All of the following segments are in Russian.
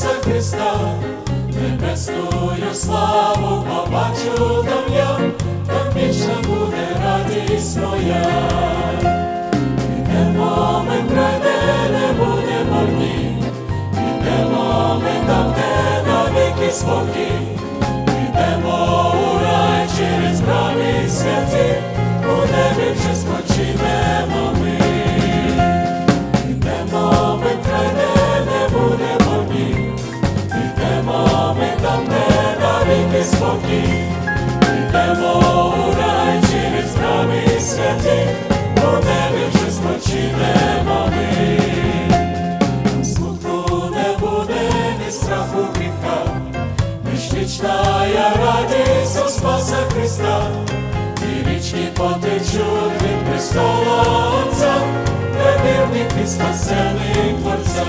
Ісуса Христа, небесною славу побачу там я, там вічна буде радість моя. Ідемо ми край, де не буде борні, ідемо ми там, де навіки спокій, ідемо у рай через брамі спокій, ідемо у рай через брамі святі, у небі вже спочинемо ми. Смутку не буде, ні страху гріха, Вічна я радість у Спаса Христа, і річки потечуть від престола Отця, де вірних і спасених Творця.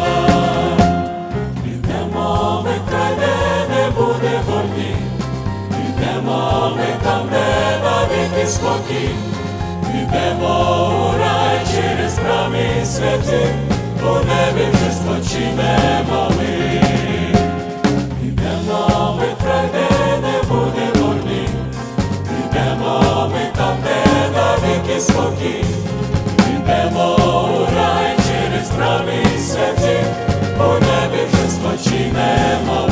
Ідемо ми край, де не буде борні, ідемо ми там, де навіки спокій, ідемо у рай через брамі святі, у небі вже спочинемо ми. Ідемо ми край, де не буде борні, ідемо ми там, де навіки спокій, ідемо у рай через брамі святі, у небі вже спочинемо ми.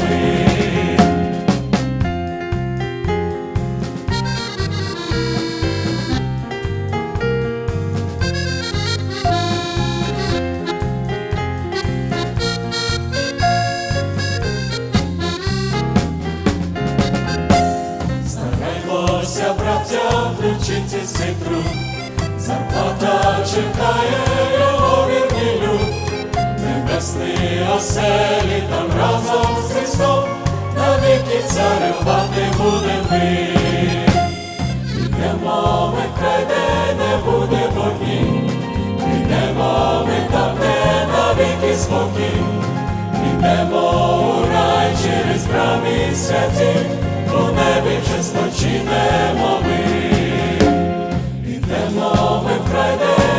Чекає його вірний люд, небесний оселі там разом з Христом, навіки царювати будем ми. Ідемо ми край, де не буде вогні, ідемо ми там, де навіки спокій, ідемо у рай через брамі святі, у небі вже спочинемо ми. Ідемо ми в край, де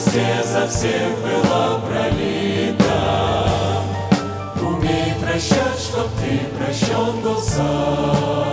Христе за всех была пролита. Умей прощать, чтоб ты прощен был сам.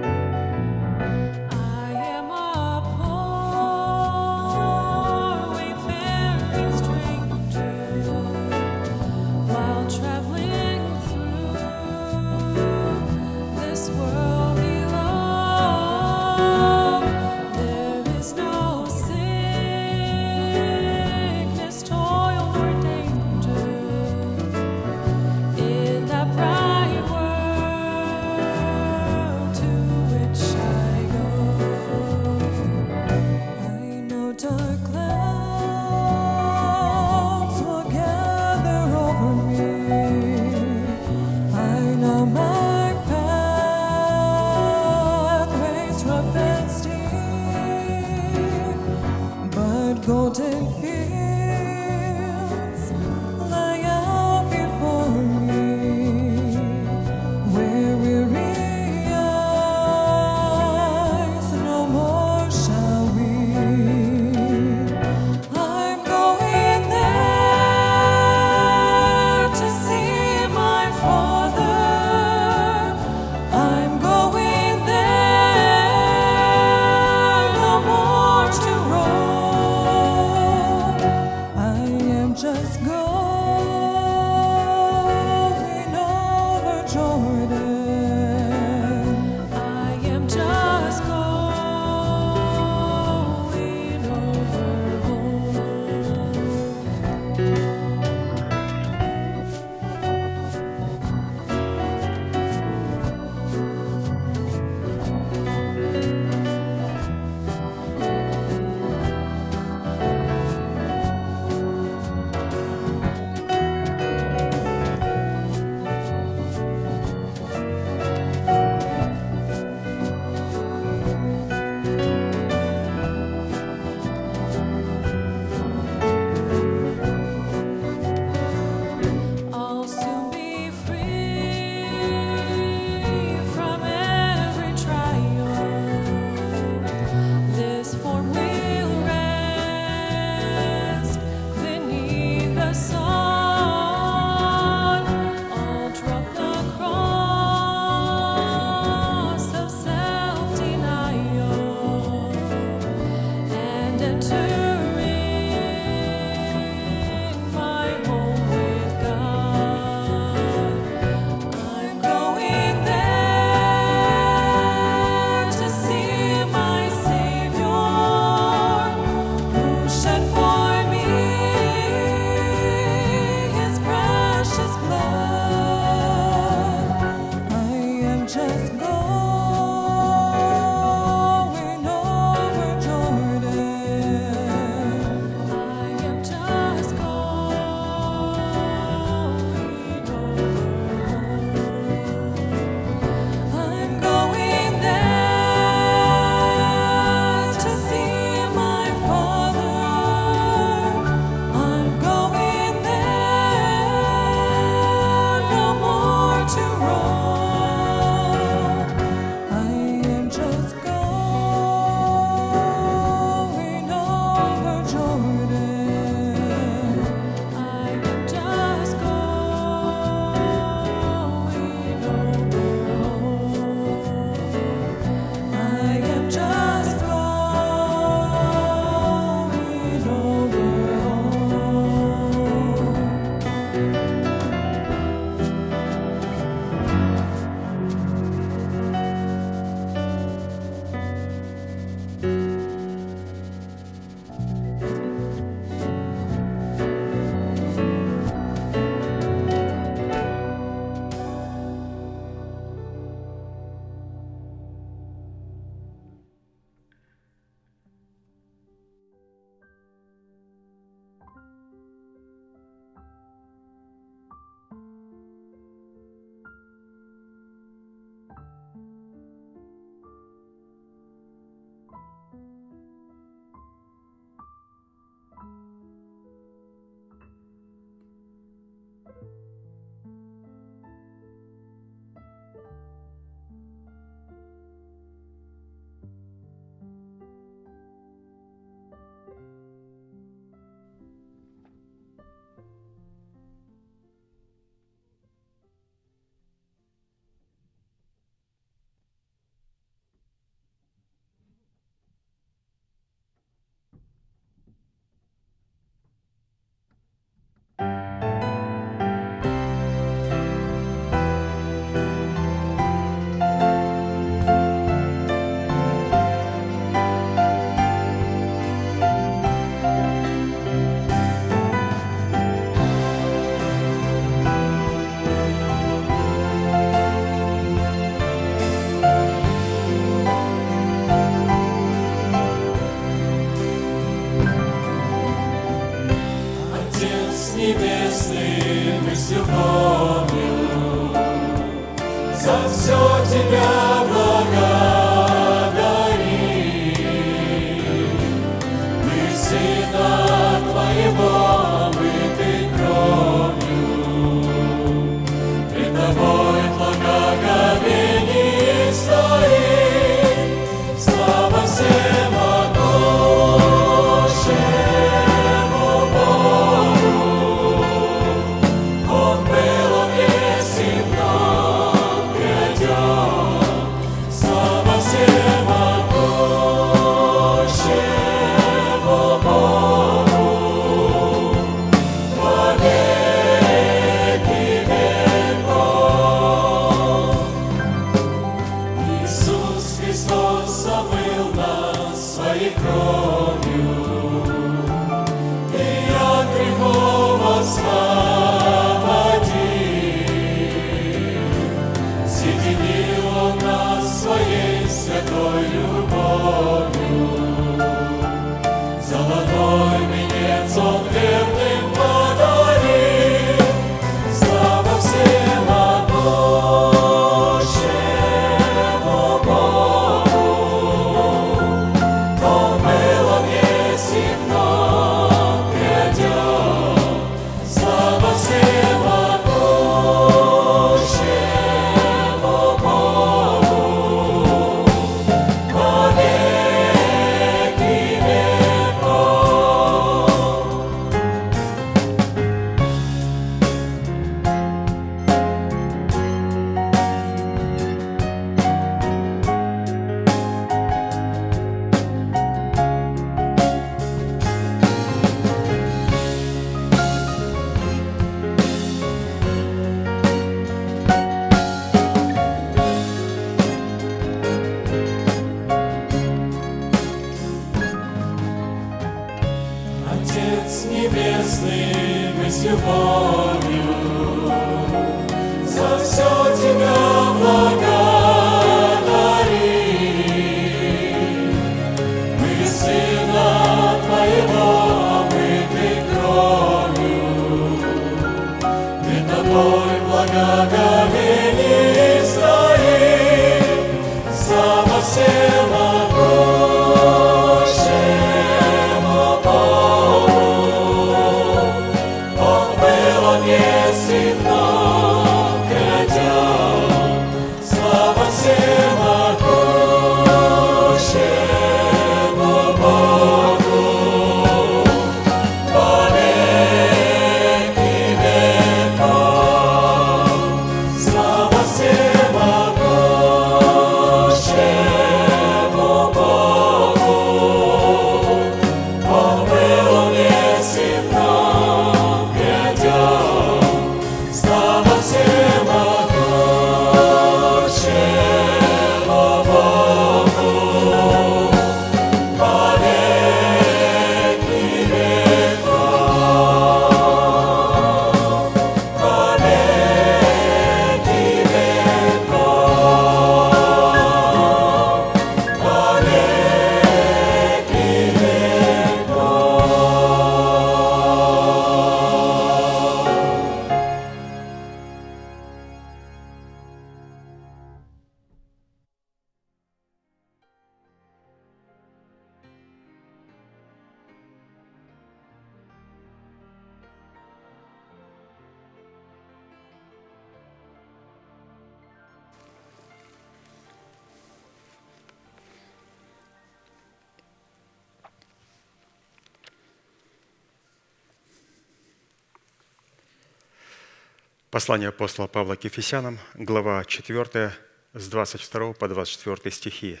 Послание апостола Павла к Ефесянам, глава 4, с 22 по 24 стихи.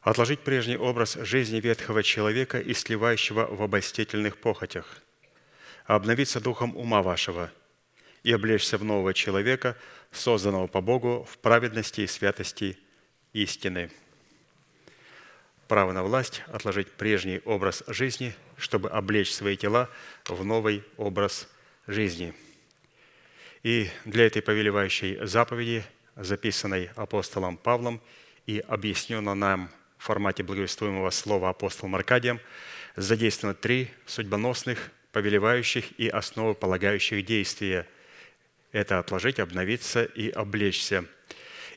«Отложить прежний образ жизни ветхого человека и сливающего в обольстительных похотях, обновиться духом ума вашего и облечься в нового человека, созданного по Богу в праведности и святости истины». Право на власть – отложить прежний образ жизни, чтобы облечь свои тела в новый образ жизни – и для этой повелевающей заповеди, записанной апостолом Павлом и объясненной нам в формате благовествуемого слова апостолом Аркадием, задействовано три судьбоносных, повелевающих и основополагающих действия. Это отложить, обновиться и облечься.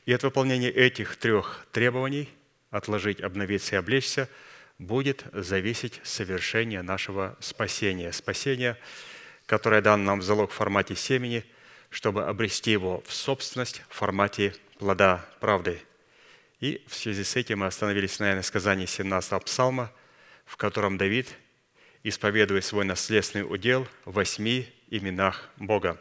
И от выполнения этих трех требований – отложить, обновиться и облечься – будет зависеть совершение нашего спасения. Спасение, которое дано нам в залог в формате семени – чтобы обрести его в собственность в формате плода правды. И в связи с этим мы остановились на сказании 17-го псалма, в котором Давид исповедует свой наследственный удел в восьми именах Бога.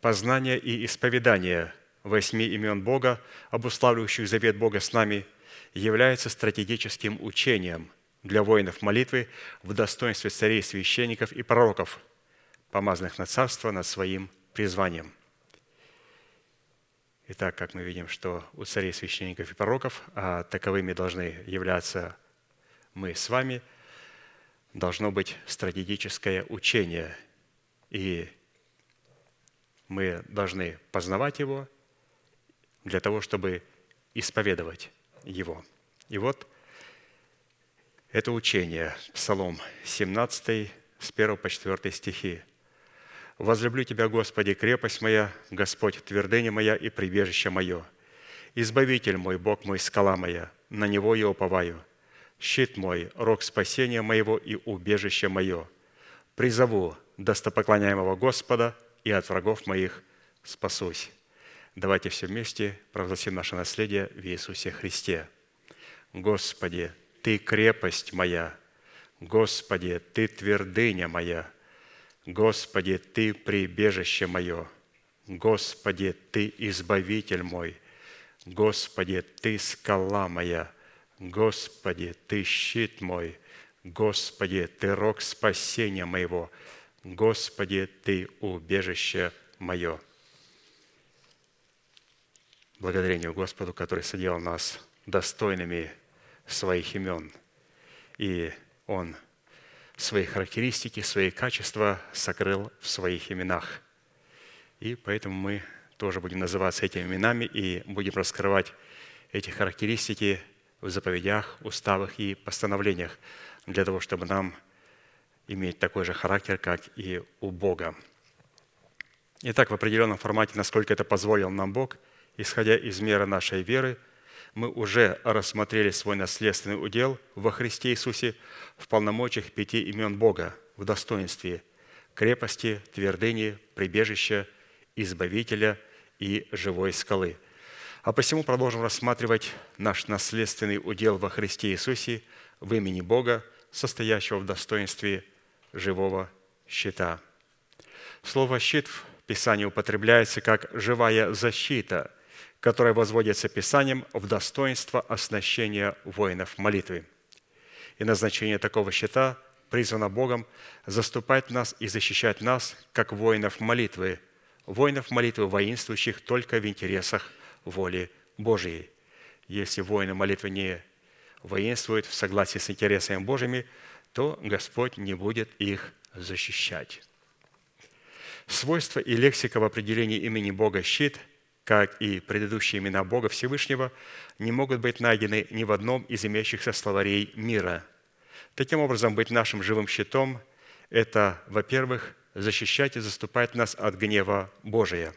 Познание и исповедание восьми имен Бога, обуславливающих завет Бога с нами, является стратегическим учением для воинов молитвы в достоинстве царей, священников и пророков, помазанных на царство над своим призванием. Итак, как мы видим, что у царей, священников и пророков, а таковыми должны являться мы с вами, должно быть стратегическое учение. И мы должны познавать его для того, чтобы исповедовать его. И вот это учение, Псалом 17, с 1 по 4 стихи – Возлюблю Тебя, Господи, крепость моя, Господь, твердыня моя и прибежище мое. Избавитель мой, Бог мой, скала моя, на Него я уповаю. Щит мой, рог спасения моего и убежище мое. Призову достопоклоняемого Господа, и от врагов моих спасусь. Давайте все вместе провозгласим наше наследие в Иисусе Христе. Господи, Ты крепость моя, Господи, Ты твердыня моя – Господи, Ты прибежище мое, Господи, Ты избавитель мой, Господи, Ты скала моя, Господи, Ты щит мой, Господи, Ты рог спасения моего, Господи, Ты убежище мое. Благодарение Господу, который соделал нас достойными своих имен. И Он – свои характеристики, свои качества сокрыл в своих именах. И поэтому мы тоже будем называться этими именами и будем раскрывать эти характеристики в заповедях, уставах и постановлениях для того, чтобы нам иметь такой же характер, как и у Бога. Итак, в определенном формате, насколько это позволил нам Бог, исходя из меры нашей веры – мы уже рассмотрели свой наследственный удел во Христе Иисусе в полномочиях пяти имен Бога в достоинстве крепости, твердыни, прибежища, избавителя и живой скалы. А посему продолжим рассматривать наш наследственный удел во Христе Иисусе в имени Бога, состоящего в достоинстве живого щита. Слово «щит» в Писании употребляется как «живая защита», которое возводится Писанием в достоинство оснащения воинов молитвы. И назначение такого щита призвано Богом заступать нас и защищать нас, как воинов молитвы, воинов молитвы, воинствующих только в интересах воли Божией. Если воины молитвы не воинствуют в согласии с интересами Божьими, то Господь не будет их защищать. Свойства и лексика в определении имени Бога «щит» – как и предыдущие имена Бога Всевышнего, не могут быть найдены ни в одном из имеющихся словарей мира. Таким образом, быть нашим живым щитом – это, во-первых, защищать и заступать нас от гнева Божия.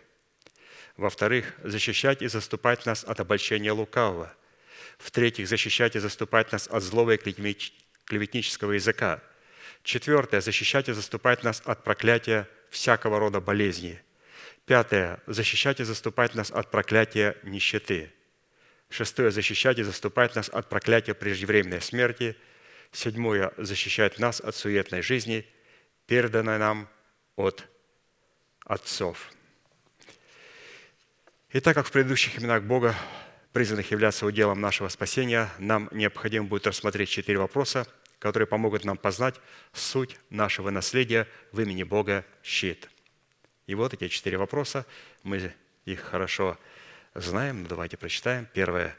Во-вторых, защищать и заступать нас от обольщения лукавого. В-третьих, защищать и заступать нас от злого и клеветнического языка. Четвертое, защищать и заступать нас от проклятия всякого рода болезней – Пятое. Защищать и заступать нас от проклятия нищеты. Шестое. Защищать и заступать нас от проклятия преждевременной смерти. Седьмое. Защищать нас от суетной жизни, переданной нам от отцов. И так как в предыдущих именах Бога, призванных являться уделом нашего спасения, нам необходимо будет рассмотреть четыре вопроса, которые помогут нам познать суть нашего наследия в имени Бога щит. И вот эти четыре вопроса, мы их хорошо знаем, но давайте прочитаем. Первое.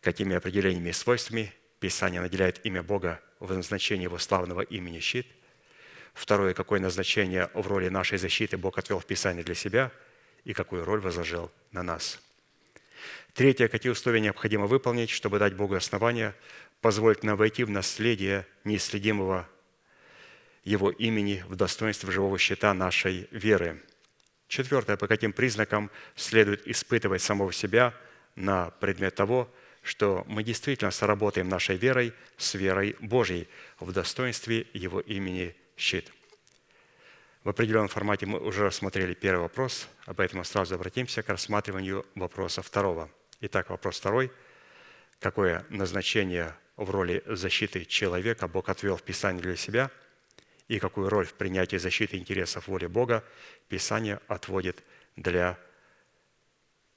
Какими определениями и свойствами Писание наделяет имя Бога в назначении Его славного имени щит? Второе. Какое назначение в роли нашей защиты Бог отвел в Писании для себя и какую роль возложил на нас? Третье. Какие условия необходимо выполнить, чтобы дать Богу основания позволить нам войти в наследие неисследимого Его имени в достоинстве живого щита нашей веры. Четвертое. По каким признакам следует испытывать самого себя на предмет того, что мы действительно соработаем нашей верой с верой Божьей в достоинстве Его имени щит. В определенном формате мы уже рассмотрели первый вопрос, а поэтому сразу обратимся к рассматриванию вопроса второго. Итак, вопрос второй. Какое назначение в роли защиты человека Бог отвел в Писании для себя и какую роль в принятии защиты интересов воли Бога Писание отводит для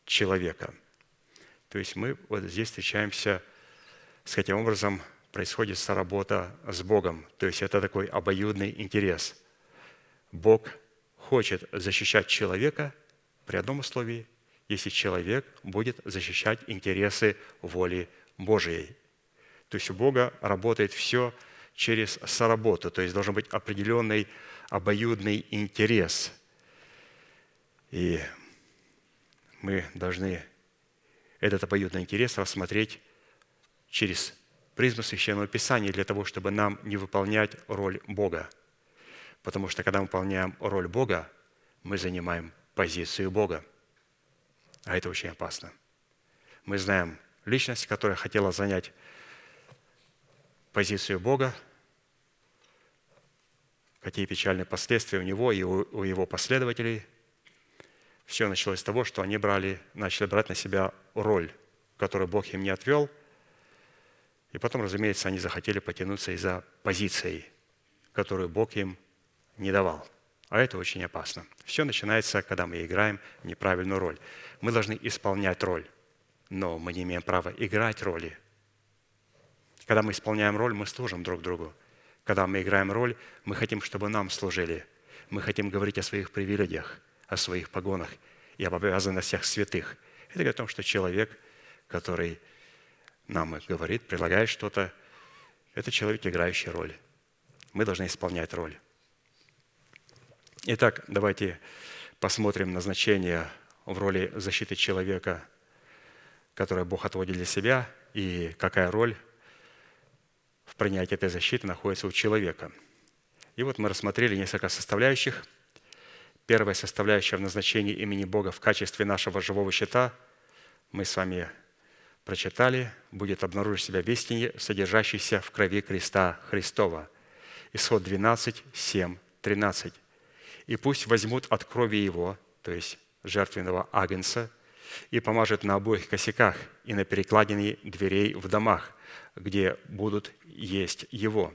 человека. То есть мы вот здесь встречаемся с каким образом происходит соработа с Богом. То есть это такой обоюдный интерес. Бог хочет защищать человека при одном условии, если человек будет защищать интересы воли Божией. То есть у Бога работает все через соработу, то есть должен быть определенный обоюдный интерес. И мы должны этот обоюдный интерес рассмотреть через призму Священного Писания для того, чтобы нам не выполнять роль Бога. Потому что когда мы выполняем роль Бога, мы занимаем позицию Бога. А это очень опасно. Мы знаем личность, которая хотела занять позицию Бога, какие печальные последствия у него и у его последователей. Все началось с того, что они брали, начали брать на себя роль, которую Бог им не отвел. И потом, разумеется, они захотели потянуться и за позицией, которую Бог им не давал. А это очень опасно. Все начинается, когда мы играем неправильную роль. Мы должны исполнять роль, но мы не имеем права играть роли – когда мы исполняем роль, мы служим друг другу. Когда мы играем роль, мы хотим, чтобы нам служили. Мы хотим говорить о своих привилегиях, о своих погонах и об обязанностях святых. Это говорит о том, что человек, который нам говорит, предлагает что-то, это человек, играющий роль. Мы должны исполнять роль. Итак, давайте посмотрим назначение в роли защиты человека, которое Бог отводит для себя, и какая роль в принятии этой защиты находится у человека. И вот мы рассмотрели несколько составляющих. Первая составляющая в назначении имени Бога в качестве нашего живого щита мы с вами прочитали, будет обнаружить себя в истине, содержащейся в крови креста Христова. Исход 12, 7, 13. «И пусть возьмут от крови Его, то есть жертвенного агнца, и помажет на обоих косяках и на перекладине дверей в домах, где будут есть его.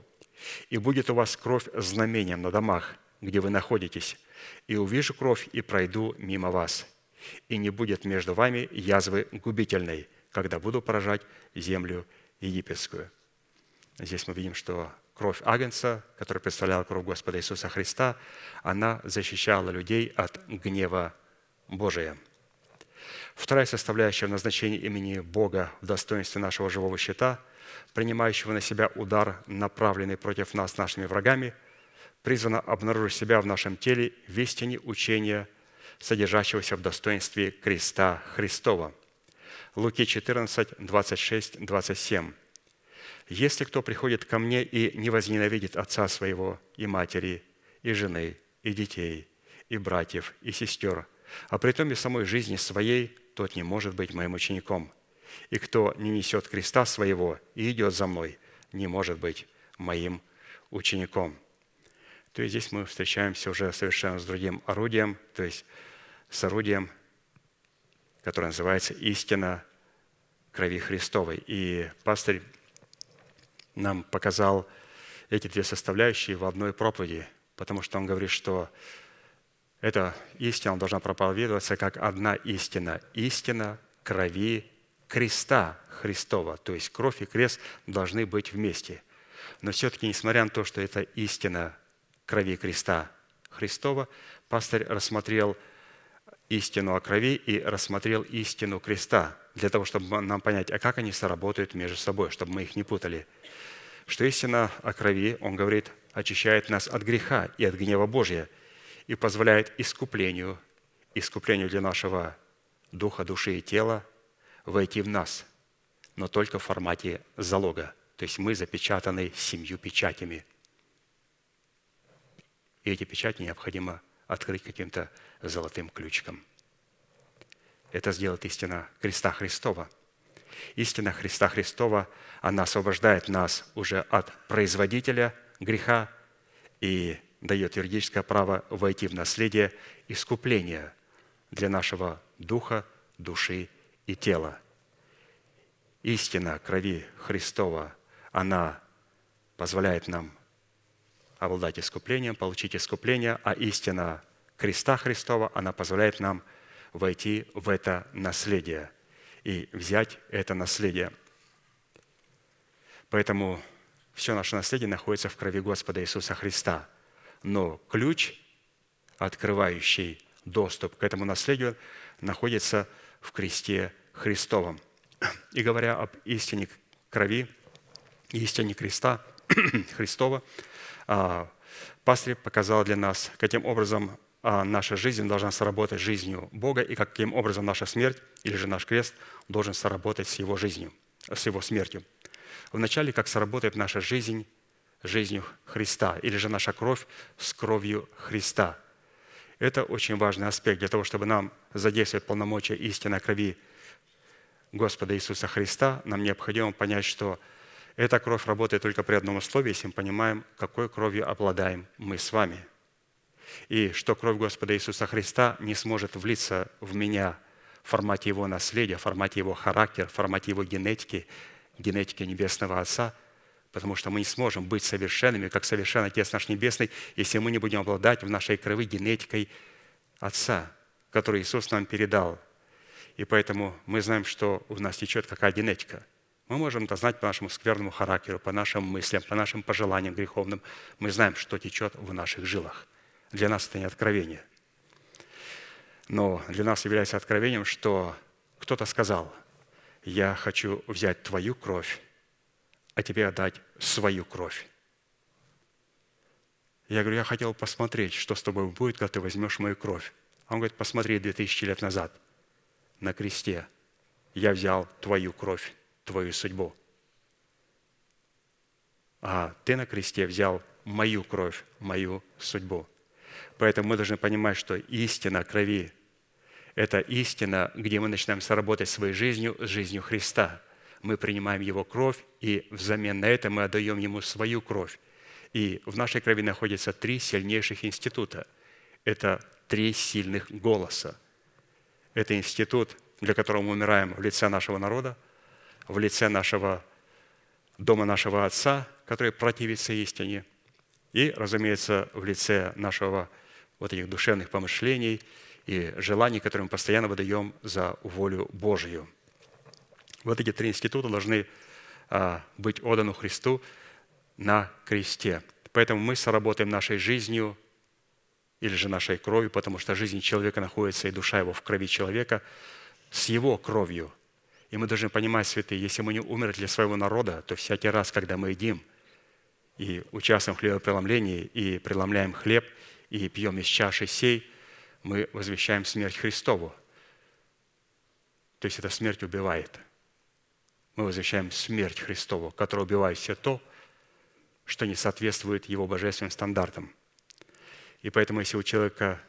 И будет у вас кровь знамением на домах, где вы находитесь, и увижу кровь и пройду мимо вас. И не будет между вами язвы губительной, когда буду поражать землю египетскую». Здесь мы видим, что кровь Агнца, которая представляла кровь Господа Иисуса Христа, она защищала людей от гнева Божия. Вторая составляющая в назначении имени Бога в достоинстве нашего живого щита – принимающего на себя удар, направленный против нас нашими врагами, призвано обнаружить себя в нашем теле в истине учения, содержащегося в достоинстве креста Христова. Луки 14, 26, 27. «Если кто приходит ко мне и не возненавидит отца своего и матери, и жены, и детей, и братьев, и сестер, а при том и самой жизни своей, тот не может быть моим учеником. И кто не несет креста своего и идет за мной, не может быть моим учеником. То есть здесь мы встречаемся уже совершенно с другим орудием, то есть с орудием, которое называется истина крови Христовой. И пастырь нам показал эти две составляющие в одной проповеди, потому что он говорит, что эта истина должна проповедоваться как одна истина. Истина крови креста Христова. То есть кровь и крест должны быть вместе. Но все-таки, несмотря на то, что это истина крови креста Христова, пастор рассмотрел истину о крови и рассмотрел истину креста, для того, чтобы нам понять, а как они соработают между собой, чтобы мы их не путали. Что истина о крови, он говорит, очищает нас от греха и от гнева Божия и позволяет искуплению, искуплению для нашего духа, души и тела войти в нас, но только в формате залога. То есть мы запечатаны семью печатями. И эти печати необходимо открыть каким-то золотым ключиком. Это сделает истина креста Христова. Истина Христа Христова, она освобождает нас уже от производителя греха и дает юридическое право войти в наследие искупления для нашего духа, души и тела. Истина крови Христова, она позволяет нам обладать искуплением, получить искупление, а истина креста Христова, она позволяет нам войти в это наследие и взять это наследие. Поэтому все наше наследие находится в крови Господа Иисуса Христа. Но ключ, открывающий доступ к этому наследию, находится в кресте Христовом. И говоря об истине крови, истине креста Христова, а, пастырь показал для нас, каким образом а, наша жизнь должна сработать жизнью Бога и каким образом наша смерть или же наш крест должен сработать с Его жизнью, с Его смертью. Вначале, как сработает наша жизнь жизнью Христа, или же наша кровь с кровью Христа. Это очень важный аспект для того, чтобы нам задействовать полномочия истинной крови Господа Иисуса Христа, нам необходимо понять, что эта кровь работает только при одном условии, если мы понимаем, какой кровью обладаем мы с вами – и что кровь Господа Иисуса Христа не сможет влиться в меня в формате Его наследия, в формате Его характера, в формате Его генетики, генетики Небесного Отца, потому что мы не сможем быть совершенными, как совершен Отец наш Небесный, если мы не будем обладать в нашей крови генетикой Отца, который Иисус нам передал. И поэтому мы знаем, что у нас течет какая генетика. Мы можем это знать по нашему скверному характеру, по нашим мыслям, по нашим пожеланиям греховным. Мы знаем, что течет в наших жилах – для нас это не откровение. Но для нас является откровением, что кто-то сказал, я хочу взять твою кровь, а тебе отдать свою кровь. Я говорю, я хотел посмотреть, что с тобой будет, когда ты возьмешь мою кровь. А он говорит, посмотри, 2000 лет назад на кресте я взял твою кровь, твою судьбу. А ты на кресте взял мою кровь, мою судьбу. Поэтому мы должны понимать, что истина крови – это истина, где мы начинаем соработать своей жизнью с жизнью Христа. Мы принимаем Его кровь, и взамен на это мы отдаем Ему свою кровь. И в нашей крови находятся три сильнейших института. Это три сильных голоса. Это институт, для которого мы умираем в лице нашего народа, в лице нашего дома нашего Отца, который противится истине, и, разумеется, в лице нашего вот этих душевных помышлений и желаний, которые мы постоянно выдаем за волю Божью. Вот эти три института должны а, быть отданы Христу на кресте. Поэтому мы соработаем нашей жизнью или же нашей кровью, потому что жизнь человека находится и душа его в крови человека, с его кровью. И мы должны понимать, святые, если мы не умерли для своего народа, то всякий раз, когда мы едим и участвуем в хлебопреломлении и преломляем хлеб – и пьем из чаши сей, мы возвещаем смерть Христову. То есть эта смерть убивает. Мы возвещаем смерть Христову, которая убивает все то, что не соответствует его божественным стандартам. И поэтому, если у человека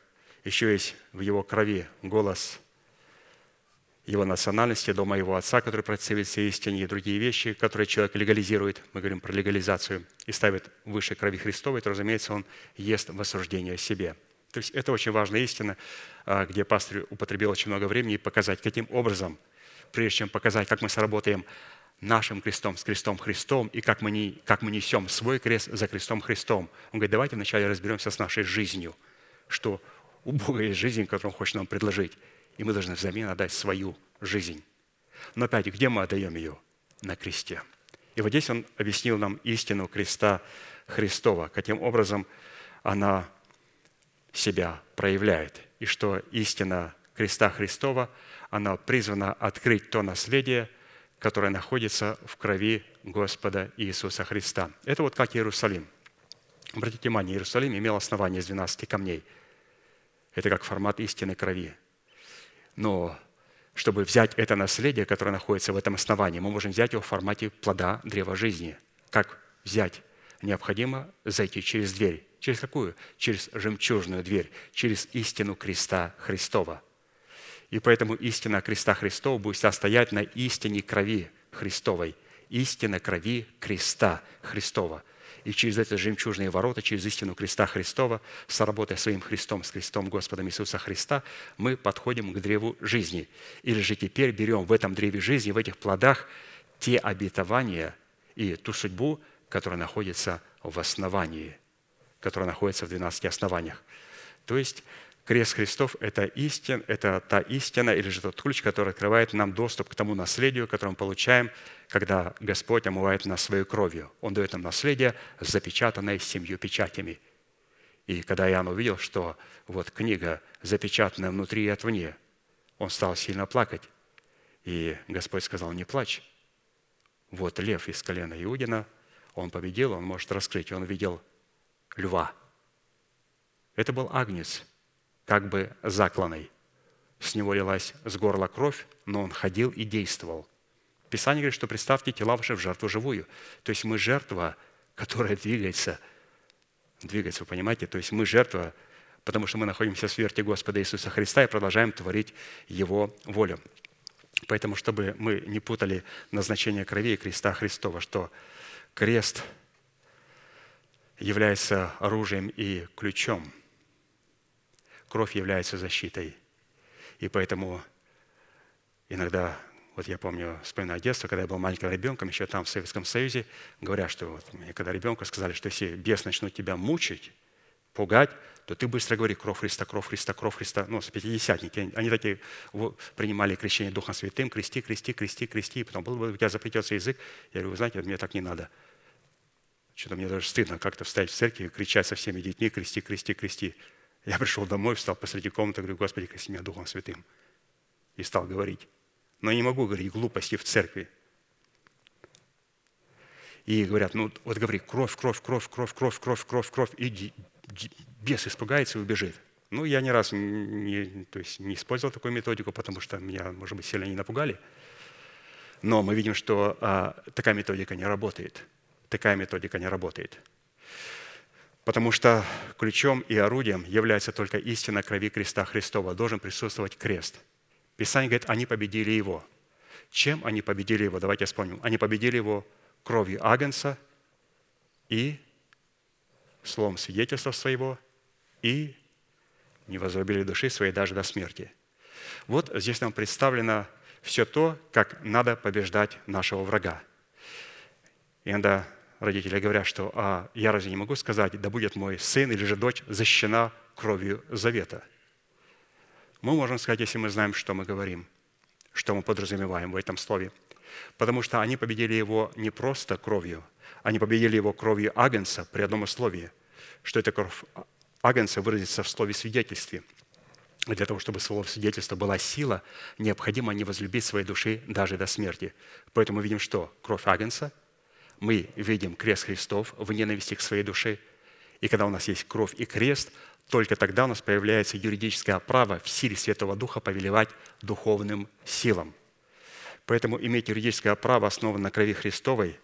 еще есть в его крови голос его национальности, дома его отца, который противится истине, и другие вещи, которые человек легализирует, мы говорим про легализацию, и ставит выше крови Христовой, то, разумеется, он ест в осуждение себе. То есть это очень важная истина, а, где пастор употребил очень много времени, показать, каким образом, прежде чем показать, как мы сработаем нашим крестом с крестом Христом, и как мы, не, как мы несем свой крест за крестом Христом. Он говорит, давайте вначале разберемся с нашей жизнью, что У Бога есть жизнь, которую Он хочет нам предложить. И мы должны взамен отдать свою жизнь. Но опять, где мы отдаем ее? На кресте. И вот здесь Он объяснил нам истину креста Христова, каким образом она себя проявляет. И что истина креста Христова, она призвана открыть то наследие, которое находится в крови Господа Иисуса Христа. Это вот как Иерусалим. Обратите внимание, Иерусалим имел основание из 12 камней. Это как формат истины крови. Но чтобы взять это наследие, которое находится в этом основании, мы можем взять его в формате плода древа жизни. Как взять? Необходимо зайти через дверь. Через какую? Через жемчужную дверь, через истину креста Христова. И поэтому истина креста Христова будет стоять на истине крови Христовой. Истина крови креста Христова. И через эти жемчужные ворота, через истину креста Христова, соработая своим Христом, с Христом Господом Иисуса Христа, мы подходим к древу жизни. Или же теперь берем в этом древе жизни, в этих плодах, те обетования и ту судьбу, которая находится в основании, которая находится в 12 основаниях. То есть крест Христов – это, истин, это та истина или же тот ключ, который открывает нам доступ к тому наследию, которое мы получаем, когда Господь омывает нас своей кровью. Он дает нам наследие, запечатанное семью печатями. И когда Иоанн увидел, что вот книга запечатанная внутри и отвне, он стал сильно плакать. И Господь сказал, не плачь. Вот лев из колена Иудина – он победил, он может раскрыть. Он видел льва. Это был агнец, как бы закланный. С него лилась с горла кровь, но он ходил и действовал. Писание говорит, что представьте тела ваши в жертву живую. То есть мы жертва, которая двигается. Двигается, вы понимаете? То есть мы жертва, потому что мы находимся в смерти Господа Иисуса Христа и продолжаем творить Его волю. Поэтому, чтобы мы не путали назначение крови и креста Христова, что Крест является оружием и ключом. Кровь является защитой. И поэтому иногда, вот я помню, вспоминаю детство, когда я был маленьким ребенком, еще там в Советском Союзе, говорят, что вот мне когда ребенку сказали, что если бес начнут тебя мучить, пугать, то ты быстро говори «Кровь Христа, кровь Христа, кровь Христа». Ну, пятидесятники. Они такие принимали крещение Духом Святым, крести, крести, крести, крести. И потом, был бы у тебя заплетется язык. Я говорю, вы знаете, мне так не надо. Что-то мне даже стыдно как-то встать в церкви и кричать со всеми детьми «крести, крести, крести». Я пришел домой, встал посреди комнаты, говорю, Господи, крести меня Духом Святым. И стал говорить. Но я не могу говорить глупости в церкви. И говорят, ну вот говори, кровь, кровь, кровь, кровь, кровь, кровь, кровь, кровь. И бес испугается и убежит. Ну, я ни раз не, то есть не использовал такую методику, потому что меня, может быть, сильно не напугали. Но мы видим, что а, такая методика не работает. Такая методика не работает. Потому что ключом и орудием является только истина крови креста Христова. Должен присутствовать крест. Писание говорит, они победили его. Чем они победили его? Давайте вспомним. Они победили его кровью Агнца и словом свидетельства своего и не возлюбили души своей даже до смерти. Вот здесь нам представлено все то, как надо побеждать нашего врага. И иногда родители говорят, что а, я разве не могу сказать, да будет мой сын или же дочь защищена кровью завета. Мы можем сказать, если мы знаем, что мы говорим, что мы подразумеваем в этом слове. Потому что они победили его не просто кровью, они победили его кровью Агнца при одном условии, что эта кровь Агнца выразится в слове свидетельстве. Для того, чтобы слово свидетельства была сила, необходимо не возлюбить своей души даже до смерти. Поэтому мы видим, что кровь Агнца, мы видим крест Христов в ненависти к своей душе. И когда у нас есть кровь и крест, только тогда у нас появляется юридическое право в силе Святого Духа повелевать духовным силам. Поэтому иметь юридическое право, основанное на крови Христовой,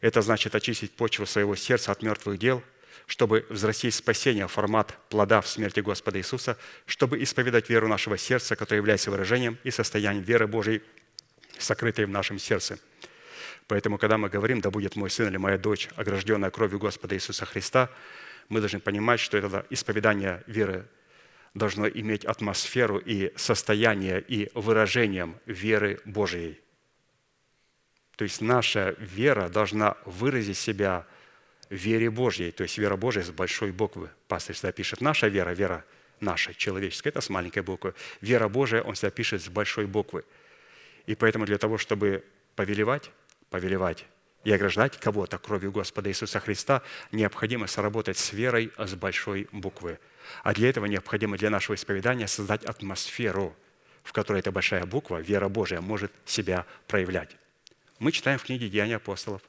это значит очистить почву своего сердца от мертвых дел, чтобы взрастить спасение, формат плода в смерти Господа Иисуса, чтобы исповедать веру нашего сердца, которая является выражением и состоянием веры Божией, сокрытой в нашем сердце. Поэтому, когда мы говорим, да будет мой сын или моя дочь, огражденная кровью Господа Иисуса Христа, мы должны понимать, что это исповедание веры должно иметь атмосферу и состояние и выражением веры Божией – то есть наша вера должна выразить себя в вере Божьей, то есть вера Божья с большой буквы. Пастор всегда пишет, наша вера, вера наша, человеческая, это с маленькой буквы. Вера Божия, он всегда пишет с большой буквы. И поэтому для того, чтобы повелевать, повелевать и ограждать кого-то кровью Господа Иисуса Христа, необходимо сработать с верой с большой буквы. А для этого необходимо для нашего исповедания создать атмосферу, в которой эта большая буква, вера Божия, может себя проявлять. Мы читаем в книге «Деяния апостолов»,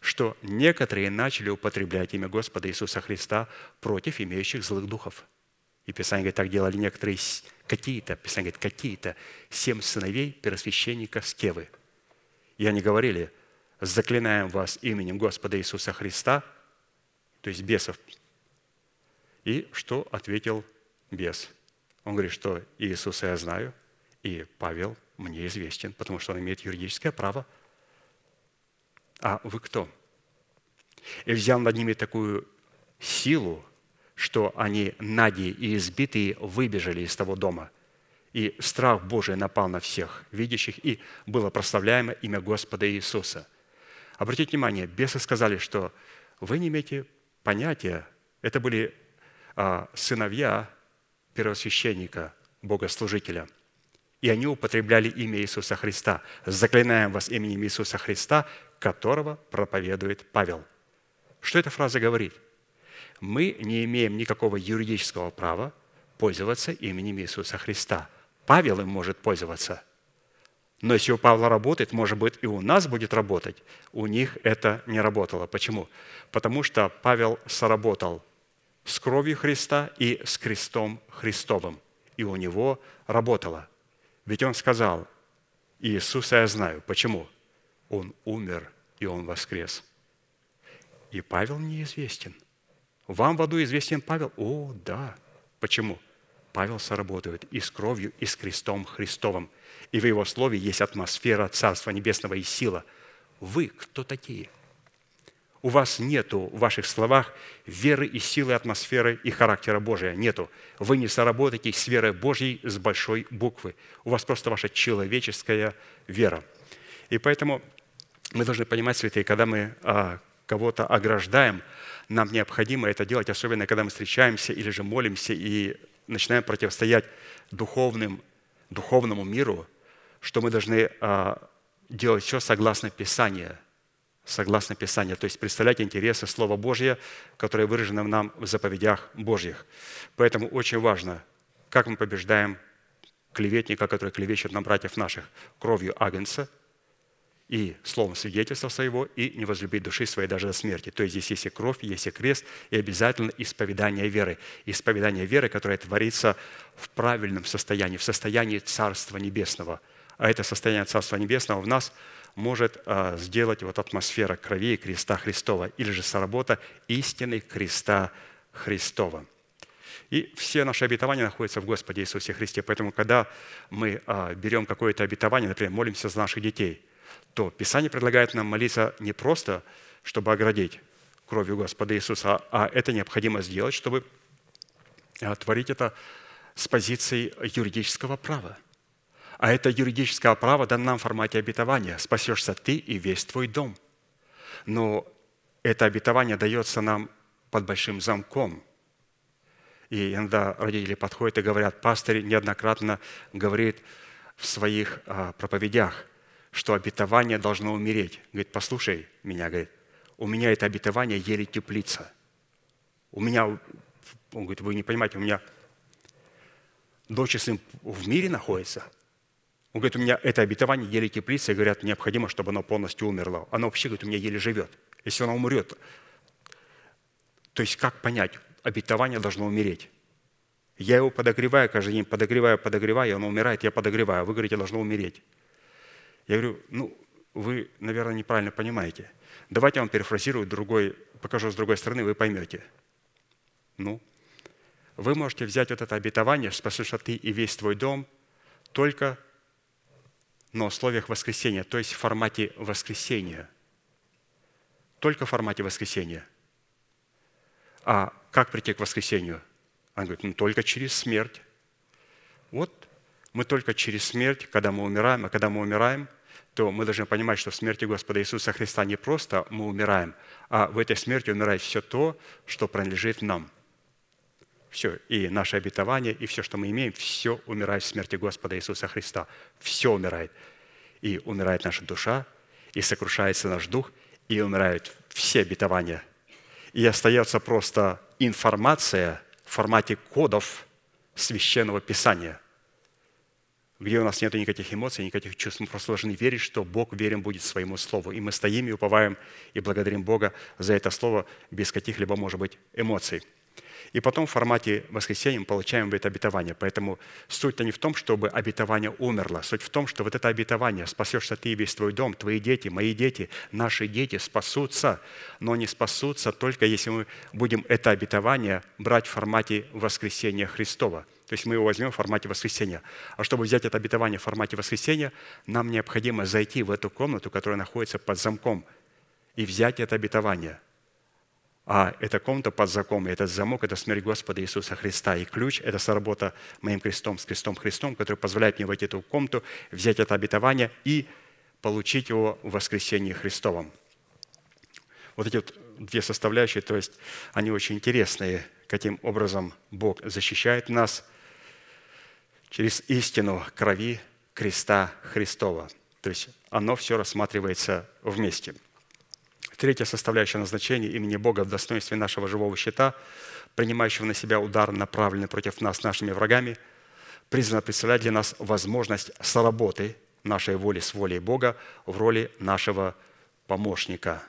что некоторые начали употреблять имя Господа Иисуса Христа против имеющих злых духов. И Писание говорит, так делали некоторые, какие-то, Писание говорит, какие-то семь сыновей первосвященника Скевы. И они говорили, заклинаем вас именем Господа Иисуса Христа, то есть бесов. И что ответил бес? Он говорит, что Иисуса я знаю, и Павел мне известен, потому что он имеет юридическое право – а вы кто? И взял над ними такую силу, что они нади и избитые выбежали из того дома. И страх Божий напал на всех видящих, и было прославляемо имя Господа Иисуса. Обратите внимание, бесы сказали, что вы не имеете понятия, это были а, сыновья первосвященника, богослужителя – и они употребляли имя Иисуса Христа. Заклинаем вас именем Иисуса Христа, которого проповедует Павел. Что эта фраза говорит? Мы не имеем никакого юридического права пользоваться именем Иисуса Христа. Павел им может пользоваться. Но если у Павла работает, может быть, и у нас будет работать. У них это не работало. Почему? Потому что Павел соработал с кровью Христа и с крестом Христовым. И у него работало. Ведь он сказал, Иисуса я знаю. Почему? Он умер и Он воскрес. И Павел неизвестен. Вам в аду известен Павел? О, да. Почему? Павел соработает и с кровью, и с крестом Христовым. И в его слове есть атмосфера Царства Небесного и сила. Вы кто такие? У вас нету в ваших словах веры и силы, атмосферы и характера Божия. Нету. Вы не соработаете с верой Божьей с большой буквы. У вас просто ваша человеческая вера. И поэтому мы должны понимать, святые, когда мы а, кого-то ограждаем, нам необходимо это делать, особенно когда мы встречаемся или же молимся и начинаем противостоять духовным, духовному миру, что мы должны а, делать все согласно Писанию, согласно Писанию, то есть представлять интересы Слова Божьего, которое выражено нам в заповедях Божьих. Поэтому очень важно, как мы побеждаем клеветника, который клевещет на братьев наших кровью Агнца – и словом свидетельства своего, и не возлюбить души своей даже до смерти. То есть здесь есть и кровь, есть и крест, и обязательно исповедание веры. Исповедание веры, которое творится в правильном состоянии, в состоянии Царства Небесного. А это состояние Царства Небесного в нас может а, сделать вот атмосфера крови и креста Христова, или же соработа истины креста Христова. И все наши обетования находятся в Господе Иисусе Христе. Поэтому, когда мы а, берем какое-то обетование, например, молимся за наших детей – то Писание предлагает нам молиться не просто, чтобы оградить кровью Господа Иисуса, а это необходимо сделать, чтобы а, творить это с позиции юридического права. А это юридическое право дано нам в формате обетования. Спасешься ты и весь твой дом. Но это обетование дается нам под большим замком. И иногда родители подходят и говорят, пастырь неоднократно говорит в своих а, проповедях – что обетование должно умереть. Говорит, послушай меня, говорит, у меня это обетование еле теплится. У меня, он говорит, вы не понимаете, у меня дочь и сын в мире находится. Он говорит, у меня это обетование еле теплится, и говорят, необходимо, чтобы оно полностью умерло. Оно вообще, говорит, у меня еле живет. Если оно умрет, то есть как понять, обетование должно умереть? Я его подогреваю каждый день, подогреваю, подогреваю, оно умирает, я подогреваю. Вы говорите, должно умереть. Я говорю, ну, вы, наверное, неправильно понимаете. Давайте я вам перефразирую другой, покажу с другой стороны, вы поймете. Ну, вы можете взять вот это обетование, спасешь ты и весь твой дом, только на условиях воскресения, то есть в формате воскресения. Только в формате воскресения. А как прийти к воскресению? Он говорит, ну только через смерть. Вот мы только через смерть, когда мы умираем, а когда мы умираем, то мы должны понимать, что в смерти Господа Иисуса Христа не просто мы умираем, а в этой смерти умирает все то, что принадлежит нам. Все, и наше обетование, и все, что мы имеем, все умирает в смерти Господа Иисуса Христа. Все умирает. И умирает наша душа, и сокрушается наш дух, и умирают все обетования. И остается просто информация в формате кодов священного Писания, где у нас нет никаких эмоций, никаких чувств. Мы просто должны верить, что Бог верен будет своему Слову. И мы стоим и уповаем и благодарим Бога за это Слово без каких-либо, может быть, эмоций – и потом в формате воскресения мы получаем это обетование. Поэтому суть-то не в том, чтобы обетование умерло. Суть в том, что вот это обетование, спасешься ты и весь твой дом, твои дети, мои дети, наши дети спасутся, но не спасутся только если мы будем это обетование брать в формате воскресения Христова. То есть мы его возьмем в формате воскресения. А чтобы взять это обетование в формате воскресения, нам необходимо зайти в эту комнату, которая находится под замком, и взять это обетование – а эта комната под замком, и этот замок – это смерть Господа Иисуса Христа. И ключ – это сработа моим крестом, с крестом Христом, который позволяет мне войти в эту комнату, взять это обетование и получить его в воскресении Христовом. Вот эти вот две составляющие, то есть они очень интересные, каким образом Бог защищает нас через истину крови креста Христова. То есть оно все рассматривается вместе – Третья составляющая назначения имени Бога в достоинстве нашего живого щита, принимающего на себя удар, направленный против нас нашими врагами, призвана представлять для нас возможность соработы нашей воли с волей Бога в роли нашего помощника.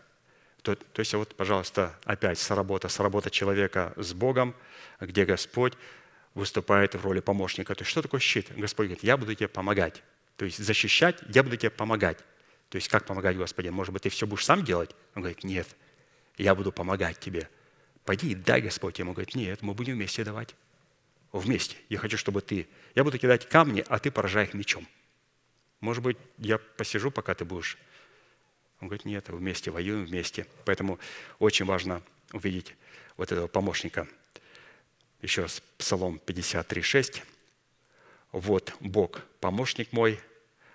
То, то есть вот, пожалуйста, опять соработа, соработа человека с Богом, где Господь выступает в роли помощника. То есть что такое щит? Господь говорит, я буду тебе помогать. То есть защищать, я буду тебе помогать. То есть как помогать, Господи? Может быть, ты все будешь сам делать? Он говорит, нет, я буду помогать тебе. Пойди и дай, Господь. Ему говорит, нет, мы будем вместе давать. Вместе. Я хочу, чтобы ты... Я буду кидать камни, а ты поражай их мечом. Может быть, я посижу, пока ты будешь. Он говорит, нет, вместе воюем, вместе. Поэтому очень важно увидеть вот этого помощника. Еще раз, Псалом 53,6. «Вот Бог, помощник мой,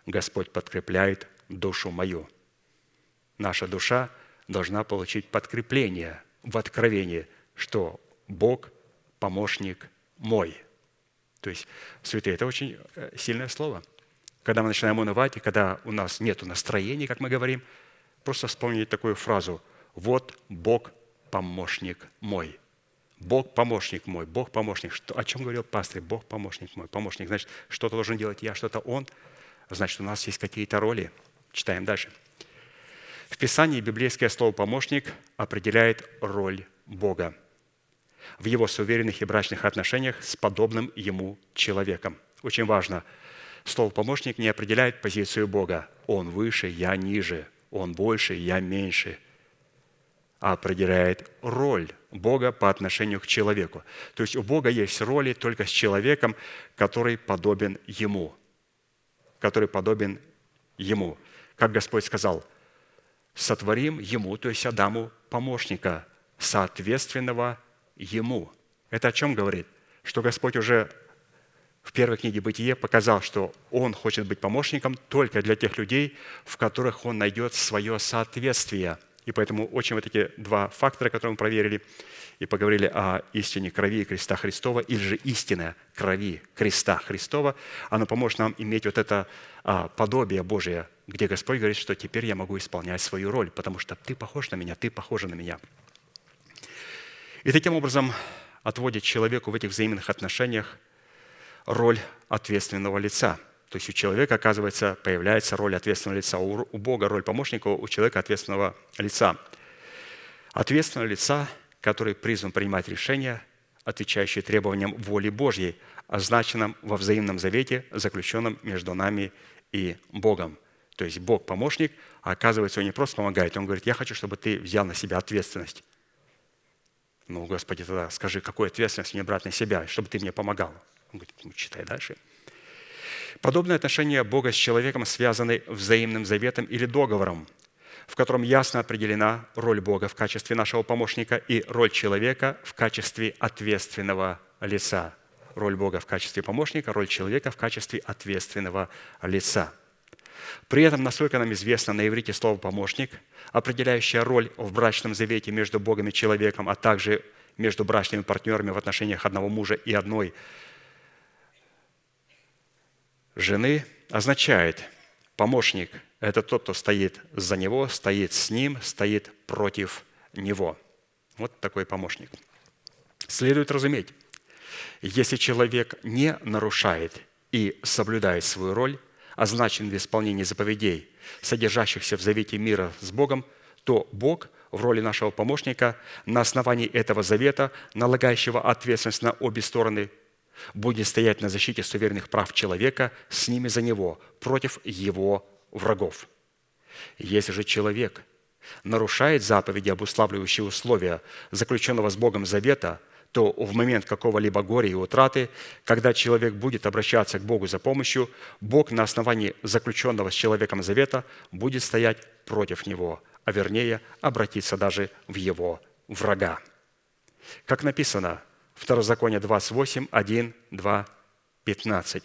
Господь подкрепляет душу мою. Наша душа должна получить подкрепление в откровении, что Бог – помощник мой. То есть, святые, это очень э, сильное слово. Когда мы начинаем унывать, и когда у нас нет настроения, как мы говорим, просто вспомнить такую фразу «Вот Бог – помощник мой». Бог – помощник мой, Бог – помощник. Что, о чем говорил пастор? Бог – помощник мой. Помощник, значит, что-то должен делать я, что-то он. Значит, у нас есть какие-то роли – Читаем дальше. В Писании библейское слово «помощник» определяет роль Бога в его суверенных и брачных отношениях с подобным ему человеком. Очень важно, слово «помощник» не определяет позицию Бога. Он выше, я ниже, он больше, я меньше, а определяет роль Бога по отношению к человеку. То есть у Бога есть роли только с человеком, который подобен Ему. Который подобен Ему как Господь сказал, сотворим ему, то есть Адаму, помощника, соответственного ему. Это о чем говорит? Что Господь уже в первой книге «Бытие» показал, что Он хочет быть помощником только для тех людей, в которых Он найдет свое соответствие. И поэтому очень вот эти два фактора, которые мы проверили, и поговорили о истине крови и креста Христова, или же истина крови креста Христова, она поможет нам иметь вот это а, подобие Божие, где Господь говорит, что теперь я могу исполнять свою роль, потому что ты похож на меня, ты похожа на меня. И таким образом отводит человеку в этих взаимных отношениях роль ответственного лица. То есть у человека, оказывается, появляется роль ответственного лица. У Бога роль помощника, у человека ответственного лица. Ответственного лица – который призван принимать решения, отвечающие требованиям воли Божьей, означенным во взаимном завете, заключенном между нами и Богом. То есть Бог помощник, а оказывается, Он не просто помогает, Он говорит, я хочу, чтобы ты взял на себя ответственность. Ну, Господи, тогда скажи, какую ответственность мне брать на себя, чтобы ты мне помогал? Он говорит, ну, читай дальше. Подобные отношения Бога с человеком связаны взаимным заветом или договором, в котором ясно определена роль Бога в качестве нашего помощника и роль человека в качестве ответственного лица. Роль Бога в качестве помощника, роль человека в качестве ответственного лица. При этом, насколько нам известно, на иврите слово «помощник», определяющее роль в брачном завете между Богом и человеком, а также между брачными партнерами в отношениях одного мужа и одной жены означает помощник – это тот, кто стоит за него, стоит с ним, стоит против него. Вот такой помощник. Следует разуметь, если человек не нарушает и соблюдает свою роль, означенную в исполнении заповедей, содержащихся в завете мира с Богом, то Бог в роли нашего помощника на основании этого завета, налагающего ответственность на обе стороны, будет стоять на защите суверенных прав человека с ними за него, против его врагов. Если же человек нарушает заповеди, обуславливающие условия заключенного с Богом завета, то в момент какого-либо горя и утраты, когда человек будет обращаться к Богу за помощью, Бог на основании заключенного с человеком завета будет стоять против него, а вернее обратиться даже в его врага. Как написано, Второзаконие 28, 1, 2, 15.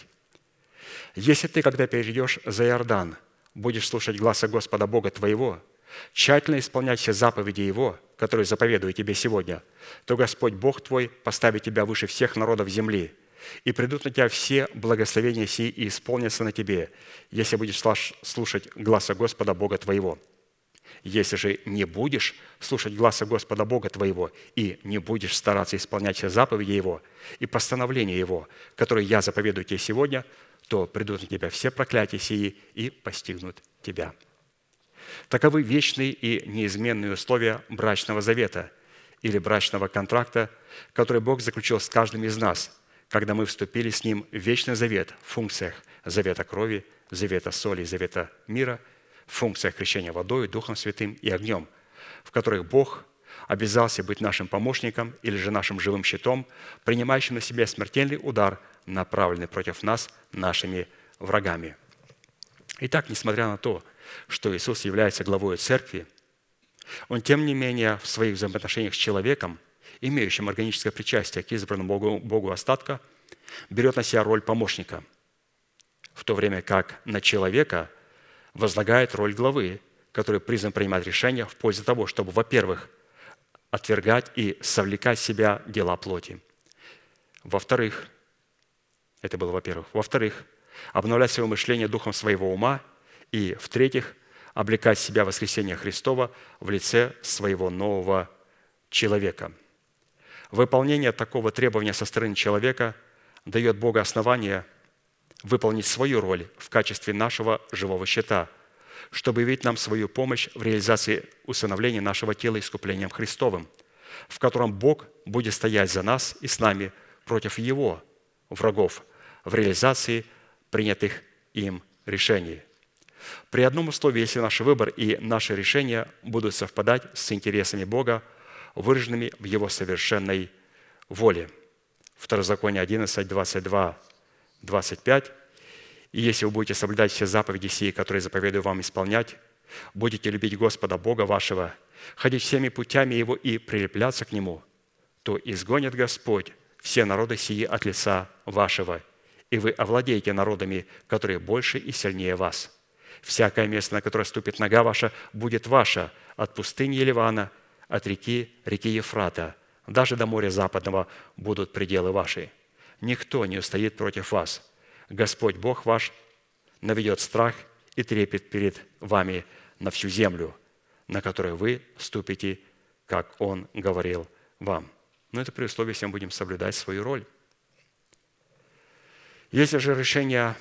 «Если ты, когда перейдешь за Иордан, будешь слушать гласа Господа Бога твоего, тщательно исполнять все заповеди Его, которые заповедую тебе сегодня, то Господь Бог твой поставит тебя выше всех народов земли, и придут на тебя все благословения сии и исполнятся на тебе, если будешь слушать гласа Господа Бога твоего. Если же не будешь слушать гласа Господа Бога твоего и не будешь стараться исполнять все заповеди Его и постановления Его, которые я заповедую тебе сегодня, то придут на тебя все проклятия сии и постигнут тебя». Таковы вечные и неизменные условия брачного завета или брачного контракта, который Бог заключил с каждым из нас, когда мы вступили с Ним в вечный завет в функциях завета крови, завета соли, завета мира – функциях крещения водой, Духом Святым и огнем, в которых Бог обязался быть нашим помощником или же нашим живым щитом, принимающим на себя смертельный удар, направленный против нас нашими врагами. Итак, несмотря на то, что Иисус является главой церкви, Он, тем не менее, в своих взаимоотношениях с человеком, имеющим органическое причастие к избранному Богу, Богу остатка, берет на себя роль помощника, в то время как на человека возлагает роль главы, который призван принимать решения в пользу того, чтобы, во-первых, отвергать и совлекать себя дела плоти. Во-вторых, это было во-первых. Во-вторых, обновлять свое мышление духом своего ума. И, в-третьих, облекать себя в воскресение Христова в лице своего нового человека. Выполнение такого требования со стороны человека дает Богу основание – выполнить свою роль в качестве нашего живого щита, чтобы явить нам свою помощь в реализации усыновления нашего тела искуплением Христовым, в котором Бог будет стоять за нас и с нами против Его врагов в реализации принятых им решений. При одном условии, если наш выбор и наши решения будут совпадать с интересами Бога, выраженными в Его совершенной воле. Второзаконие 11, 22 25. «И если вы будете соблюдать все заповеди сии, которые заповедую вам исполнять, будете любить Господа Бога вашего, ходить всеми путями Его и прилепляться к Нему, то изгонит Господь все народы сии от лица вашего, и вы овладеете народами, которые больше и сильнее вас. Всякое место, на которое ступит нога ваша, будет ваше, от пустыни Ливана, от реки, реки Ефрата, даже до моря западного будут пределы ваши» никто не устоит против вас. Господь Бог ваш наведет страх и трепет перед вами на всю землю, на которую вы ступите, как Он говорил вам. Но это при условии, если мы будем соблюдать свою роль. Если же решения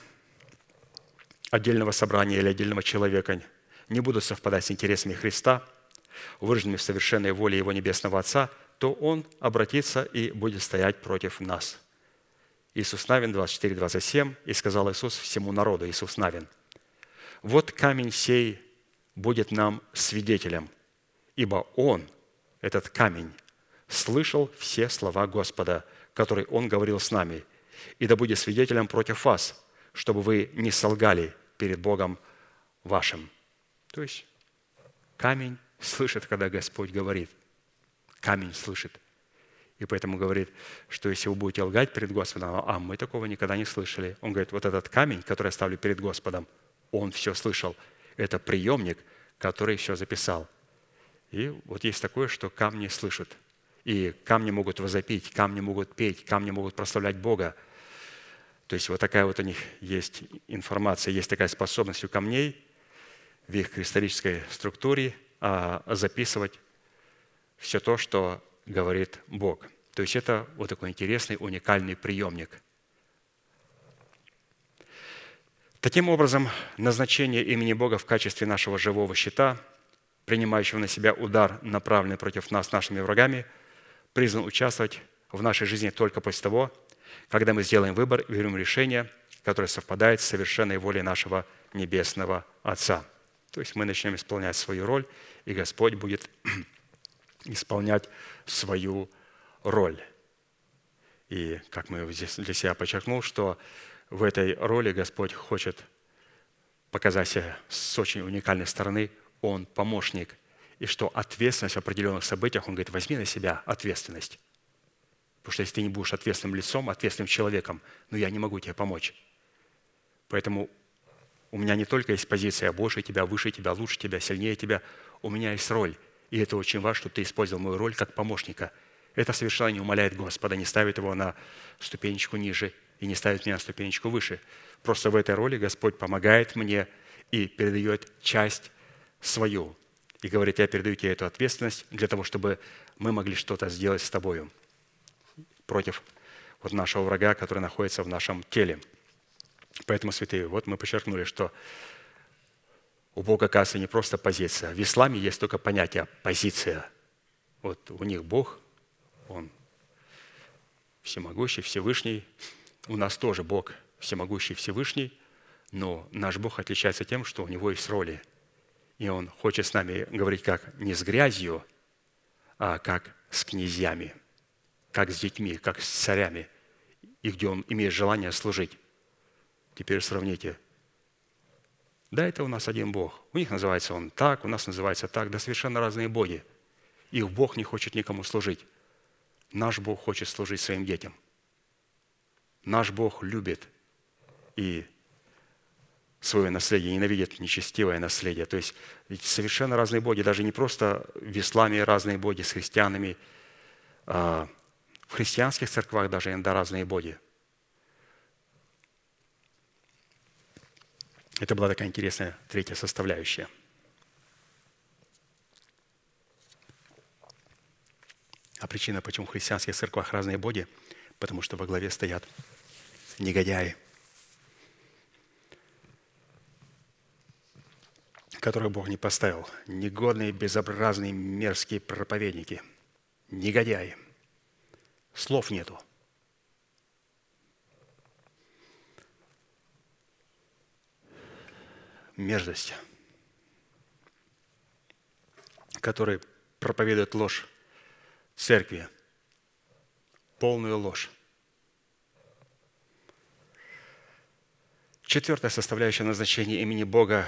отдельного собрания или отдельного человека не будут совпадать с интересами Христа, выраженными в совершенной воле Его Небесного Отца, то Он обратится и будет стоять против нас – Иисус Навин 24, 27, и сказал Иисус всему народу, Иисус Навин, «Вот камень сей будет нам свидетелем, ибо Он, этот камень, слышал все слова Господа, которые Он говорил с нами, и да будет свидетелем против вас, чтобы вы не солгали перед Богом вашим». То есть камень слышит, когда Господь говорит. Камень слышит – и поэтому говорит, что если вы будете лгать перед Господом, а мы такого никогда не слышали. Он говорит, вот этот камень, который я ставлю перед Господом, он все слышал. Это приемник, который все записал. И вот есть такое, что камни слышат. И камни могут возопить, камни могут петь, камни могут прославлять Бога. То есть вот такая вот у них есть информация, есть такая способность у камней в их кристаллической структуре а, записывать все то, что говорит Бог. То есть это вот такой интересный, уникальный приемник. Таким образом, назначение имени Бога в качестве нашего живого щита, принимающего на себя удар, направленный против нас нашими врагами, призван участвовать в нашей жизни только после того, когда мы сделаем выбор и берем решение, которое совпадает с совершенной волей нашего Небесного Отца. То есть мы начнем исполнять свою роль, и Господь будет исполнять свою роль. И как мы здесь для себя подчеркнул, что в этой роли Господь хочет показать себя с очень уникальной стороны. Он помощник. И что ответственность в определенных событиях, Он говорит, возьми на себя ответственность. Потому что если ты не будешь ответственным лицом, ответственным человеком, ну я не могу тебе помочь. Поэтому у меня не только есть позиция больше тебя, выше тебя, лучше тебя, сильнее тебя. У меня есть роль. И это очень важно, чтобы ты использовал мою роль как помощника. Это совершенно не умаляет Господа, не ставит его на ступенечку ниже и не ставит меня на ступенечку выше. Просто в этой роли Господь помогает мне и передает часть свою. И говорит, я передаю тебе эту ответственность для того, чтобы мы могли что-то сделать с тобою против вот нашего врага, который находится в нашем теле. Поэтому, святые, вот мы подчеркнули, что у Бога, оказывается, не просто позиция. В исламе есть только понятие «позиция». Вот у них Бог, Он всемогущий, Всевышний. У нас тоже Бог всемогущий, Всевышний, но наш Бог отличается тем, что у Него есть роли. И Он хочет с нами говорить как не с грязью, а как с князьями, как с детьми, как с царями, и где Он имеет желание служить. Теперь сравните – да, это у нас один Бог. У них называется Он так, у нас называется так. Да совершенно разные боги. Их Бог не хочет никому служить. Наш Бог хочет служить своим детям. Наш Бог любит и свое наследие, ненавидит нечестивое наследие. То есть ведь совершенно разные боги, даже не просто в исламе разные боги с христианами, а в христианских церквах даже иногда разные боги – Это была такая интересная третья составляющая. А причина, почему в христианских церквах разные боги, потому что во главе стоят негодяи, которых Бог не поставил. Негодные, безобразные, мерзкие проповедники. Негодяи. Слов нету – мерзость, который проповедует ложь церкви, полную ложь. Четвертая составляющая назначения имени Бога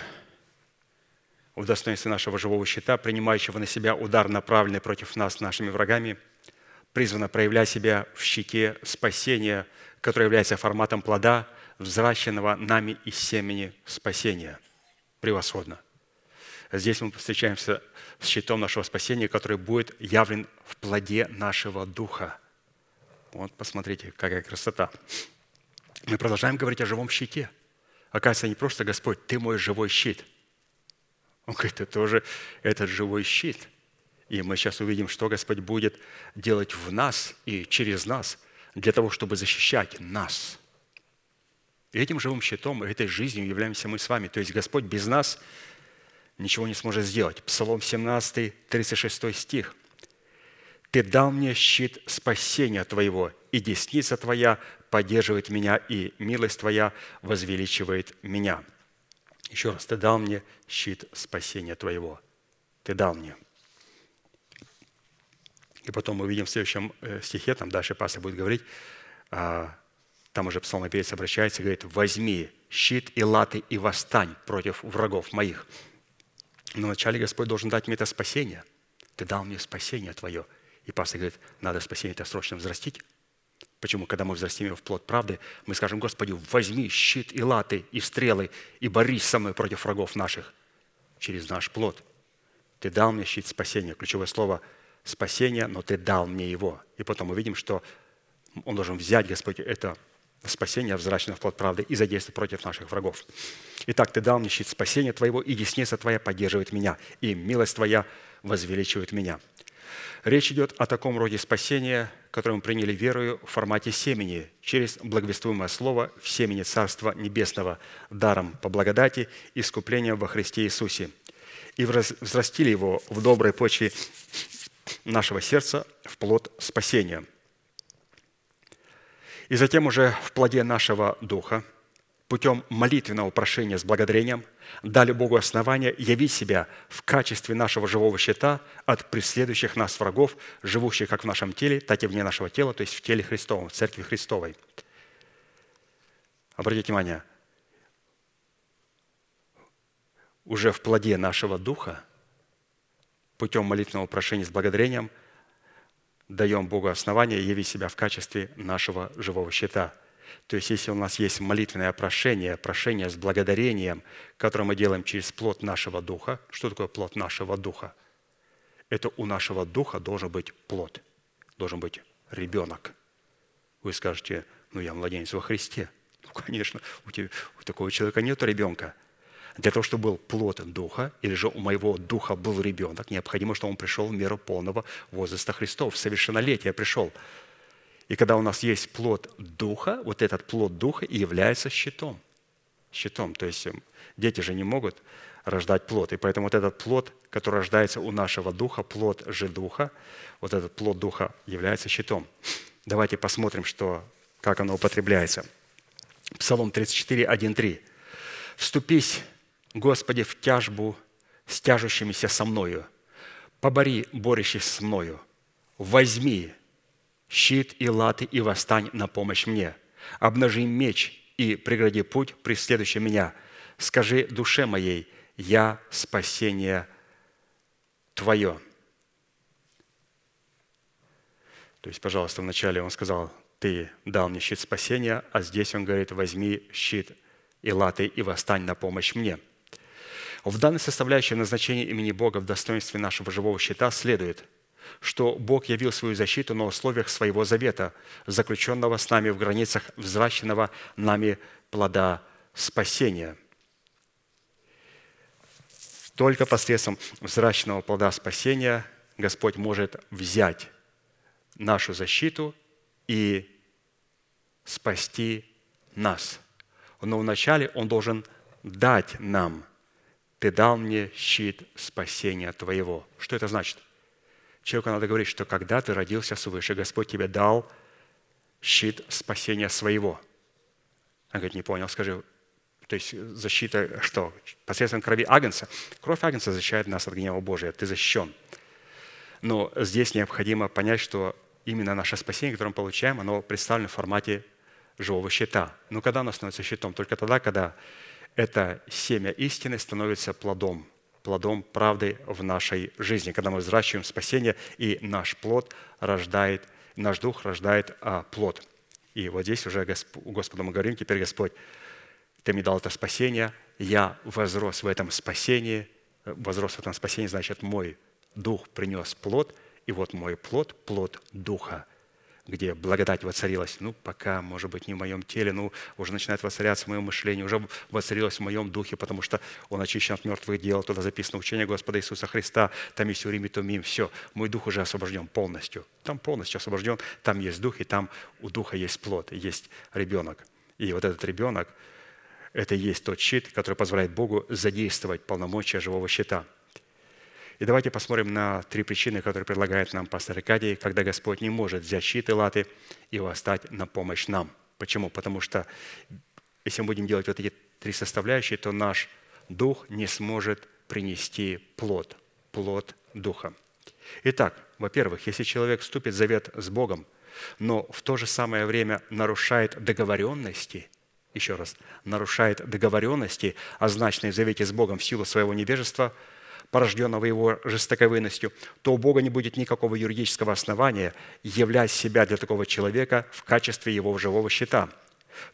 в достоинстве нашего живого щита, принимающего на себя удар, направленный против нас нашими врагами, призвана проявлять себя в щите спасения, который является форматом плода, взращенного нами из семени спасения – превосходно. Здесь мы встречаемся с щитом нашего спасения, который будет явлен в плоде нашего духа. Вот посмотрите, какая красота. Мы продолжаем говорить о живом щите. Оказывается, не просто Господь, ты мой живой щит. Он говорит, ты тоже этот живой щит. И мы сейчас увидим, что Господь будет делать в нас и через нас для того, чтобы защищать нас – и этим живым щитом, этой жизнью являемся мы с вами. То есть Господь без нас ничего не сможет сделать. Псалом 17, 36 стих. «Ты дал мне щит спасения Твоего, и десница Твоя поддерживает меня, и милость Твоя возвеличивает меня». Еще раз, Ты дал мне щит спасения Твоего. Ты дал мне. И потом мы увидим в следующем э, стихе, там дальше пастор будет говорить, а, там уже псалмопевец обращается и говорит, возьми щит и латы и восстань против врагов моих. Но вначале Господь должен дать мне это спасение. Ты дал мне спасение Твое. И пастор говорит, надо спасение это срочно взрастить. Почему? Когда мы взрастим его в плод правды, мы скажем, Господи, возьми щит и латы, и стрелы, и борись со мной против врагов наших через наш плод. Ты дал мне щит спасения. Ключевое слово спасения, но Ты дал мне его. И потом увидим, что Он должен взять, Господь, это спасение, взрачное в плод правды, и задействовать против наших врагов. Итак, Ты дал мне щит спасения Твоего, и десница Твоя поддерживает меня, и милость Твоя возвеличивает меня. Речь идет о таком роде спасения, которое мы приняли верою в формате семени, через благовествуемое слово в семени Царства Небесного, даром по благодати, искуплением во Христе Иисусе. И взрастили его в доброй почве нашего сердца в плод спасения. И затем уже в плоде нашего духа, путем молитвенного прошения с благодарением, дали Богу основание явить себя в качестве нашего живого щита от преследующих нас врагов, живущих как в нашем теле, так и вне нашего тела, то есть в теле Христовом, в Церкви Христовой. Обратите внимание, уже в плоде нашего духа, путем молитвенного прошения с благодарением, даем Богу основание явить себя в качестве нашего живого щита. То есть, если у нас есть молитвенное прошение, прошение с благодарением, которое мы делаем через плод нашего духа, что такое плод нашего духа? Это у нашего духа должен быть плод, должен быть ребенок. Вы скажете, ну я младенец во Христе. Ну, конечно, у, тебя, у такого человека нет ребенка – для того, чтобы был плод духа, или же у моего духа был ребенок, необходимо, чтобы он пришел в меру полного возраста Христов, в совершеннолетие пришел. И когда у нас есть плод духа, вот этот плод духа и является щитом. Щитом. То есть эм, дети же не могут рождать плод. И поэтому вот этот плод, который рождается у нашего духа, плод же духа, вот этот плод духа является щитом. Давайте посмотрим, что, как оно употребляется. Псалом 34, 1, 3. «Вступись Господи, в тяжбу с тяжущимися со мною, побори борющих со мною, возьми щит и латы и восстань на помощь мне, обнажи меч и прегради путь, преследующий меня. Скажи душе моей, я спасение Твое. То есть, пожалуйста, вначале он сказал, ты дал мне щит спасения, а здесь он говорит, возьми щит и латы и восстань на помощь мне – в данной составляющей назначения имени Бога в достоинстве нашего живого щита следует, что Бог явил свою защиту на условиях своего завета, заключенного с нами в границах взращенного нами плода спасения. Только посредством взращенного плода спасения Господь может взять нашу защиту и спасти нас. Но вначале Он должен дать нам – ты дал мне щит спасения твоего. Что это значит? Человеку надо говорить, что когда ты родился свыше, Господь тебе дал щит спасения своего. Он говорит, не понял, скажи, то есть защита что? Посредством крови Агнца. Кровь Агнца защищает нас от гнева Божия. Ты защищен. Но здесь необходимо понять, что именно наше спасение, которое мы получаем, оно представлено в формате живого щита. Но когда оно становится щитом? Только тогда, когда это семя истины становится плодом, плодом правды в нашей жизни, когда мы взращиваем спасение, и наш плод рождает, наш дух рождает а, плод. И вот здесь уже у Господа мы говорим, теперь Господь, Ты мне дал это спасение, я возрос в этом спасении, возрос в этом спасении, значит, мой дух принес плод, и вот мой плод, плод духа – где благодать воцарилась. Ну, пока, может быть, не в моем теле, ну, уже начинает воцаряться в моем мышлении, уже воцарилась в моем духе, потому что он очищен от мертвых дел, туда записано учение Господа Иисуса Христа, там есть Урим и Тумим, все, мой дух уже освобожден полностью. Там полностью освобожден, там есть дух, и там у духа есть плод, есть ребенок. И вот этот ребенок, это и есть тот щит, который позволяет Богу задействовать полномочия живого щита – и давайте посмотрим на три причины, которые предлагает нам пастор Аркадий, когда Господь не может взять щит и латы и восстать на помощь нам. Почему? Потому что если мы будем делать вот эти три составляющие, то наш дух не сможет принести плод, плод духа. Итак, во-первых, если человек вступит в завет с Богом, но в то же самое время нарушает договоренности, еще раз, нарушает договоренности, означенные в завете с Богом в силу своего невежества – порожденного его жестоковыностью, то у Бога не будет никакого юридического основания являть себя для такого человека в качестве его живого щита,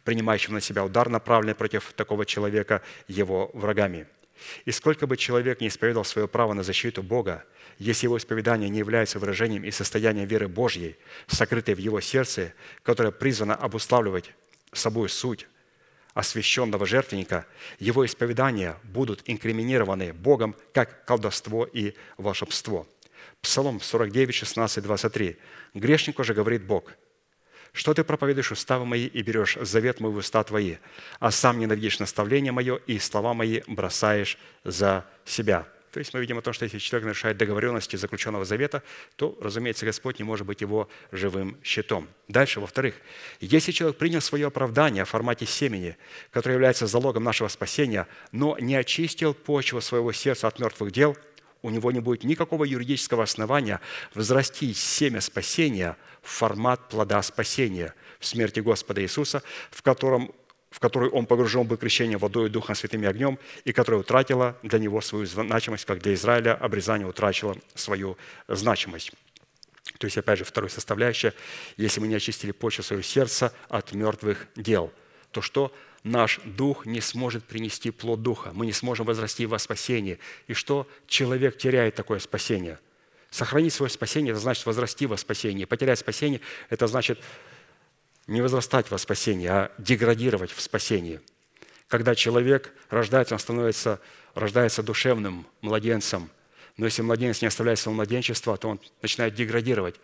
принимающего на себя удар, направленный против такого человека его врагами. И сколько бы человек не исповедовал свое право на защиту Бога, если его исповедание не является выражением и состоянием веры Божьей, сокрытой в его сердце, которая призвана обуславливать собой суть освященного жертвенника, его исповедания будут инкриминированы Богом как колдовство и волшебство. Псалом 49, 16, 23. «Грешнику же говорит Бог, что ты проповедуешь уставы мои и берешь завет мой в уста твои, а сам ненавидишь наставление мое и слова мои бросаешь за себя». То есть мы видим о том, что если человек нарушает договоренности заключенного завета, то, разумеется, Господь не может быть его живым щитом. Дальше, во-вторых, если человек принял свое оправдание в формате семени, которое является залогом нашего спасения, но не очистил почву своего сердца от мертвых дел, у него не будет никакого юридического основания возрастить семя спасения в формат плода спасения в смерти Господа Иисуса, в котором в которую он погружен был крещение водой, Духом Святым и огнем, и которая утратила для него свою значимость, как для Израиля обрезание утратило свою значимость. То есть, опять же, вторая составляющая, если мы не очистили почву своего сердца от мертвых дел, то что наш дух не сможет принести плод духа, мы не сможем возрасти во спасение. И что человек теряет такое спасение? Сохранить свое спасение – это значит возрасти во спасение. Потерять спасение – это значит не возрастать во спасении, а деградировать в спасении. Когда человек рождается, он становится, рождается душевным младенцем. Но если младенец не оставляет своего младенчества, то он начинает деградировать.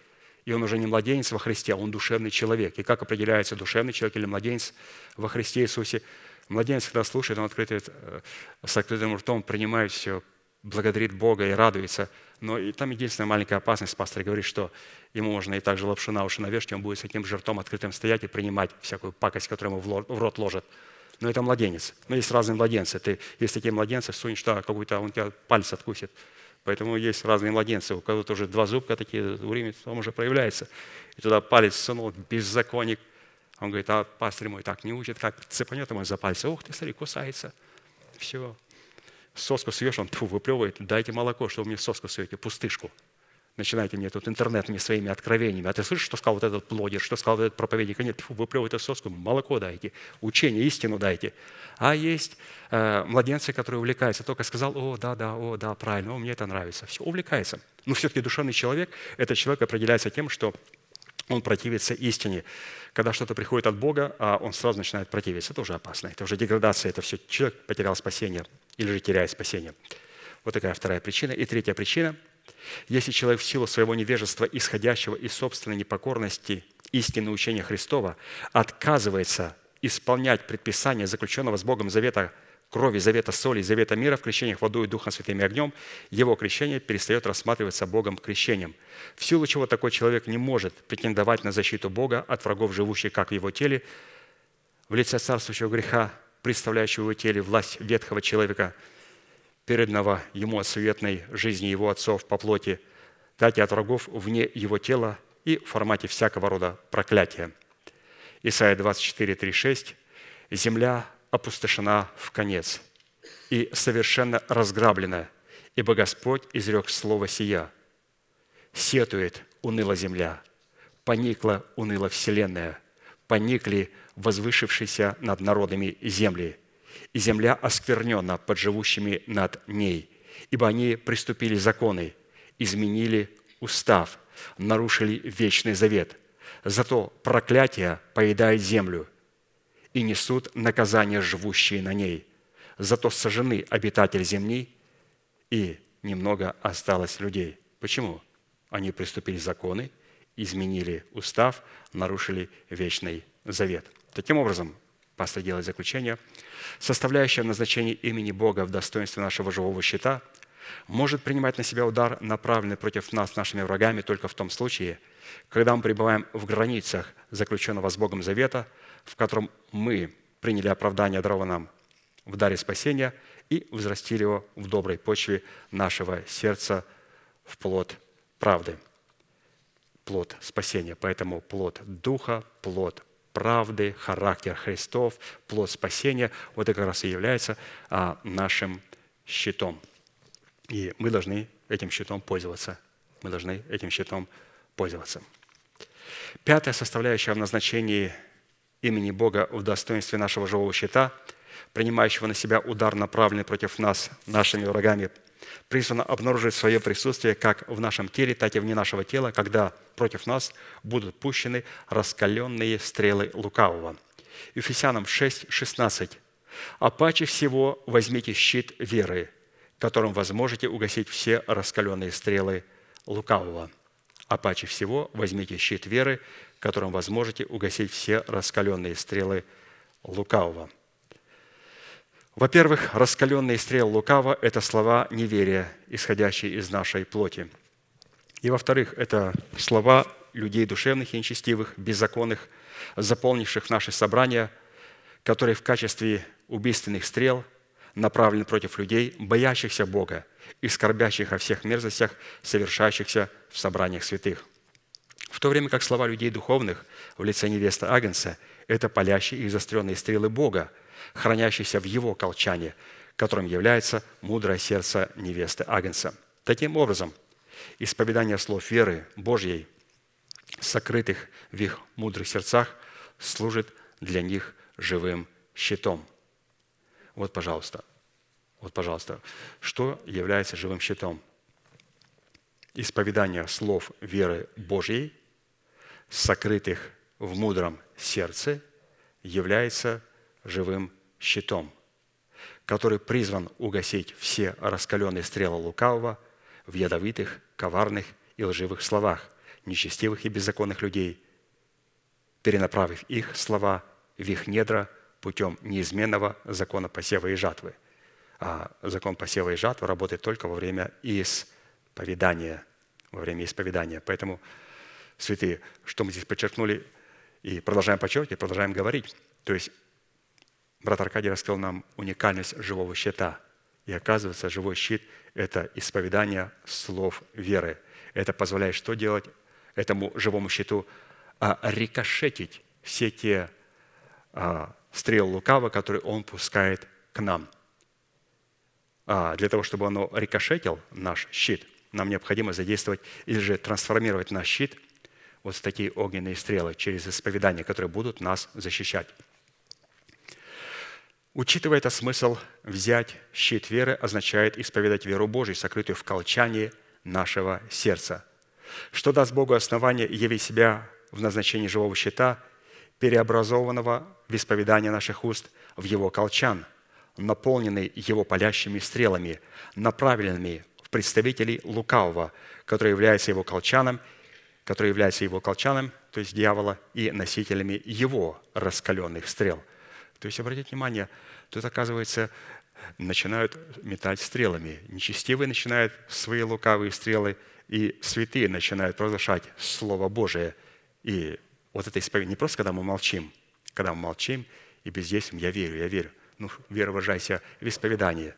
И он уже не младенец во Христе, а он душевный человек. И как определяется душевный человек или младенец во Христе Иисусе? Младенец, когда слушает, он открытый, э, с открытым ртом принимает все, благодарит Бога и радуется. Но и там единственная маленькая опасность, пастор говорит, что ему можно и также лапшу на уши навешать, он будет с этим же ртом открытым стоять и принимать всякую пакость, которую ему в рот ложат. Но это младенец. Но есть разные младенцы. Ты, есть такие младенцы, сунешь туда какой-то, он тебя палец откусит. Поэтому есть разные младенцы. У кого-то уже два зубка такие, время там уже проявляется. И туда палец сунул, беззаконник. Он говорит, а пастор мой так не учит, как цепанет ему за пальцы. Ух ты, смотри, кусается. Все. Соску суешь, он тьфу, выплевывает. Дайте молоко, что вы мне соску суете, пустышку начинаете мне тут интернетными своими откровениями. А ты слышишь, что сказал вот этот блогер, что сказал этот проповедник? Нет, фу, вы плевываете соску, молоко дайте, учение, истину дайте. А есть э, младенцы, которые увлекаются. Только сказал, о, да, да, о, да, правильно, о, мне это нравится. Все, увлекается. Но все-таки душевный человек, этот человек определяется тем, что он противится истине. Когда что-то приходит от Бога, а он сразу начинает противиться, это уже опасно. Это уже деградация, это все. Человек потерял спасение или же теряет спасение. Вот такая вторая причина. И третья причина – если человек в силу своего невежества, исходящего из собственной непокорности истины учения Христова, отказывается исполнять предписания заключенного с Богом завета крови, завета соли, завета мира в крещениях водой, Духом Святым и огнем, его крещение перестает рассматриваться Богом крещением. В силу чего такой человек не может претендовать на защиту Бога от врагов, живущих как в его теле, в лице царствующего греха, представляющего его теле власть ветхого человека – переданного ему от суетной жизни его отцов по плоти, дать от врагов вне его тела и в формате всякого рода проклятия. Исайя 24, 3, 6. «Земля опустошена в конец и совершенно разграблена, ибо Господь изрек слово сия. Сетует уныла земля, поникла уныла вселенная, поникли возвышившиеся над народами земли – и земля осквернена под живущими над ней, ибо они приступили законы, изменили устав, нарушили вечный завет. Зато проклятие поедает землю, и несут наказание живущие на ней. Зато сожжены обитатель земли, и немного осталось людей. Почему? Они приступили законы, изменили устав, нарушили вечный завет. Таким образом, пастор делает заключение, составляющая назначение имени Бога в достоинстве нашего живого щита, может принимать на себя удар, направленный против нас нашими врагами, только в том случае, когда мы пребываем в границах заключенного с Богом завета, в котором мы приняли оправдание дарова нам в даре спасения и взрастили его в доброй почве нашего сердца в плод правды, плод спасения. Поэтому плод Духа, плод правды, характер Христов, плод спасения, вот это как раз и является а, нашим щитом. И мы должны этим щитом пользоваться. Мы должны этим щитом пользоваться. Пятая составляющая в назначении имени Бога в достоинстве нашего живого щита принимающего на себя удар, направленный против нас, нашими врагами, призвано обнаружить свое присутствие как в нашем теле, так и вне нашего тела, когда против нас будут пущены раскаленные стрелы лукавого. Ефесянам 6, 16. «А паче всего возьмите щит веры, которым возможете угасить все раскаленные стрелы лукавого». А паче всего возьмите щит веры, которым возможете угасить все раскаленные стрелы лукавого. Во-первых, раскаленные стрелы лукава – это слова неверия, исходящие из нашей плоти. И во-вторых, это слова людей душевных и нечестивых, беззаконных, заполнивших наши собрания, которые в качестве убийственных стрел направлены против людей, боящихся Бога и скорбящих о всех мерзостях, совершающихся в собраниях святых. В то время как слова людей духовных в лице невесты Агнца – это палящие и заостренные стрелы Бога, хранящиеся в его колчане, которым является мудрое сердце невесты Агнца. Таким образом, исповедание слов веры Божьей, сокрытых в их мудрых сердцах, служит для них живым щитом. Вот, пожалуйста, вот, пожалуйста, что является живым щитом? Исповедание слов веры Божьей – сокрытых в мудром сердце, является живым щитом, который призван угасить все раскаленные стрелы лукавого в ядовитых, коварных и лживых словах нечестивых и беззаконных людей, перенаправив их слова в их недра путем неизменного закона посева и жатвы. А закон посева и жатвы работает только во время исповедания, во время исповедания. Поэтому святые, что мы здесь подчеркнули и продолжаем подчеркивать, продолжаем говорить. То есть брат Аркадий раскрыл нам уникальность живого щита. И оказывается, живой щит – это исповедание слов веры. Это позволяет что делать этому живому щиту? А рикошетить все те а, стрелы лукава, которые он пускает к нам. А для того, чтобы оно рикошетил, наш щит, нам необходимо задействовать или же трансформировать наш щит – вот в такие огненные стрелы через исповедание, которые будут нас защищать. Учитывая этот смысл, взять щит веры означает исповедать веру Божию, сокрытую в колчании нашего сердца, что даст Богу основание явить себя в назначении живого щита, переобразованного в исповедание наших уст в его колчан, наполненный его палящими стрелами, направленными в представителей лукавого, который является его колчаном – который является его колчаном, то есть дьявола, и носителями его раскаленных стрел. То есть, обратите внимание, тут, оказывается, начинают метать стрелами. Нечестивые начинают свои лукавые стрелы, и святые начинают провозглашать Слово Божие. И вот это исповедь не просто, когда мы молчим, когда мы молчим и бездействуем, я верю, я верю. Ну, вера выражайся в исповедании.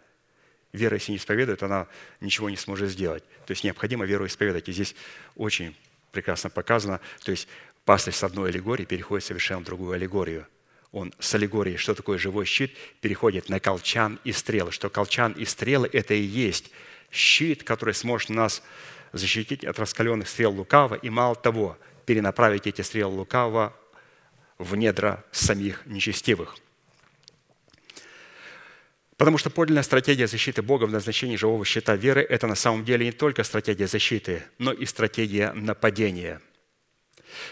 Вера, если не исповедует, она ничего не сможет сделать. То есть необходимо веру исповедать. И здесь очень прекрасно показано. То есть пастырь с одной аллегории переходит совершенно в другую аллегорию. Он с аллегорией, что такое живой щит, переходит на колчан и стрелы. Что колчан и стрелы – это и есть щит, который сможет нас защитить от раскаленных стрел лукавого, и мало того, перенаправить эти стрелы лукавого в недра самих нечестивых. Потому что подлинная стратегия защиты Бога в назначении живого щита веры – это на самом деле не только стратегия защиты, но и стратегия нападения,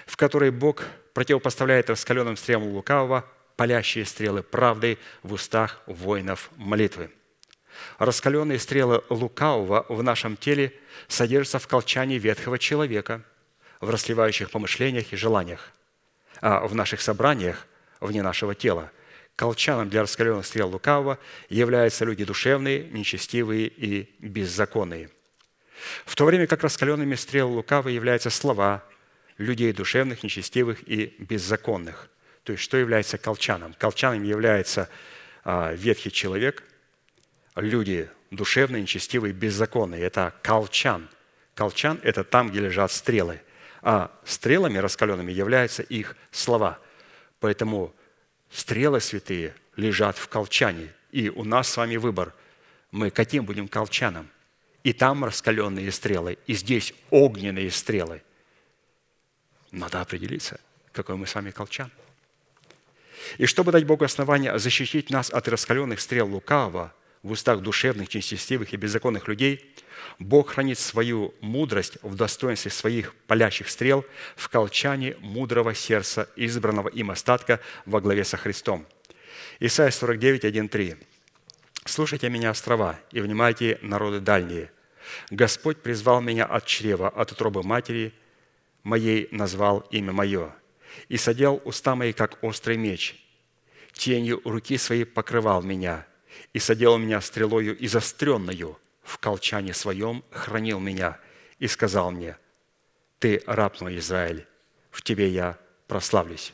в которой Бог противопоставляет раскаленным стрелам лукавого палящие стрелы правды в устах воинов молитвы. Раскаленные стрелы лукавого в нашем теле содержатся в колчании ветхого человека, в расливающих помышлениях и желаниях, а в наших собраниях вне нашего тела – колчаном для раскаленных стрел лукавого являются люди душевные, нечестивые и беззаконные. В то время как раскаленными стрел лукавого являются слова людей душевных, нечестивых и беззаконных. То есть, что является колчаном? Колчаном является а, ветхий человек, люди душевные, нечестивые, беззаконные. Это колчан. Колчан – это там, где лежат стрелы. А стрелами раскаленными являются их слова. Поэтому Стрелы святые лежат в колчане. И у нас с вами выбор. Мы каким будем колчаном? И там раскаленные стрелы, и здесь огненные стрелы. Надо определиться, какой мы с вами колчан. И чтобы дать Богу основание защитить нас от раскаленных стрел лукавого в устах душевных, нечестивых и беззаконных людей, Бог хранит свою мудрость в достоинстве своих палящих стрел в колчане мудрого сердца, избранного им остатка во главе со Христом. Исайя 49, 1, 3. «Слушайте меня, острова, и внимайте, народы дальние. Господь призвал меня от чрева, от утробы матери моей назвал имя мое, и садил уста мои, как острый меч. Тенью руки своей покрывал меня, и садил меня стрелою и в колчане своем хранил меня, и сказал мне, «Ты раб мой, Израиль, в тебе я прославлюсь».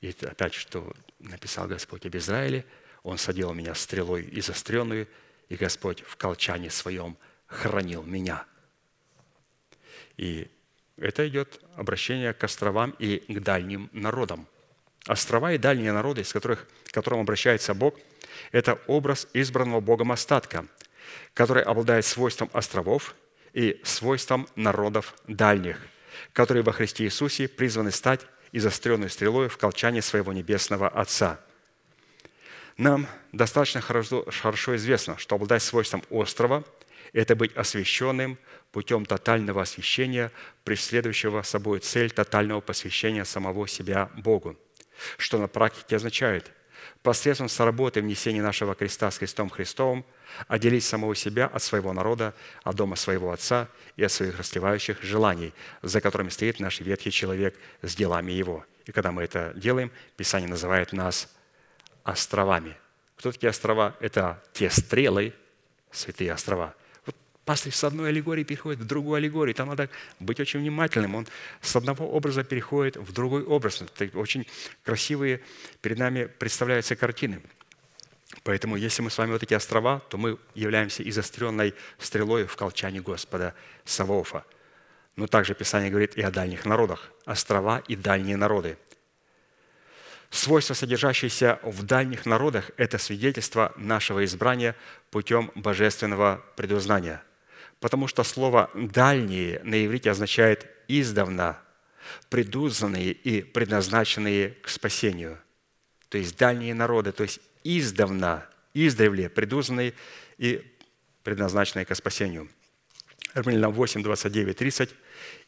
И опять, что написал Господь об Израиле, Он садил меня стрелой и и Господь в колчане своем хранил меня. И это идет обращение к островам и к дальним народам. Острова и дальние народы, с которых, к которым обращается Бог, это образ избранного Богом остатка, который обладает свойством островов и свойством народов дальних, которые во Христе Иисусе призваны стать и заостренной стрелой в колчане своего небесного Отца. Нам достаточно хорошо, хорошо известно, что обладать свойством острова – это быть освященным путем тотального освящения, преследующего собой цель тотального посвящения самого себя Богу, что на практике означает посредством соработы внесения нашего креста с Христом Христовым отделить самого себя от своего народа, от дома своего Отца и от своих расливающих желаний, за которыми стоит наш ветхий человек с делами его. И когда мы это делаем, Писание называет нас островами. Кто такие острова? Это те стрелы, святые острова, Пастырь с одной аллегории переходит в другую аллегорию. Там надо быть очень внимательным. Он с одного образа переходит в другой образ. Это очень красивые перед нами представляются картины. Поэтому, если мы с вами вот эти острова, то мы являемся и заостренной стрелой в колчане Господа Савоофа. Но также Писание говорит и о дальних народах. Острова и дальние народы. Свойства, содержащиеся в дальних народах, это свидетельство нашего избрания путем божественного предузнания – потому что слово «дальние» на иврите означает «издавна», предузнанные и предназначенные к спасению. То есть дальние народы, то есть издавна, издревле предузнанные и предназначенные к спасению. Римлянам 8, 29, 30.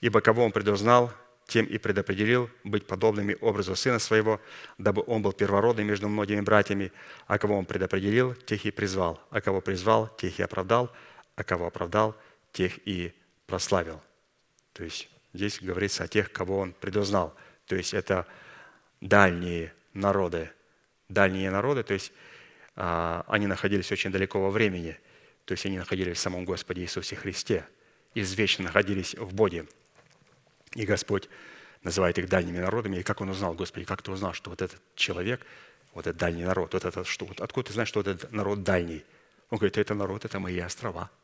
«Ибо кого он предузнал, тем и предопределил быть подобными образу Сына Своего, дабы Он был первородным между многими братьями, а кого Он предопределил, тех и призвал, а кого призвал, тех и оправдал, а кого оправдал, тех и прославил. То есть здесь говорится о тех, кого он предузнал. То есть это дальние народы. Дальние народы, то есть а, они находились очень далеко во времени. То есть они находились в самом Господе Иисусе Христе. Извечно находились в Боге. И Господь называет их дальними народами. И как он узнал, Господи, как ты узнал, что вот этот человек, вот этот дальний народ, вот этот что? Откуда ты знаешь, что этот народ дальний? Он говорит, это народ, это мои острова –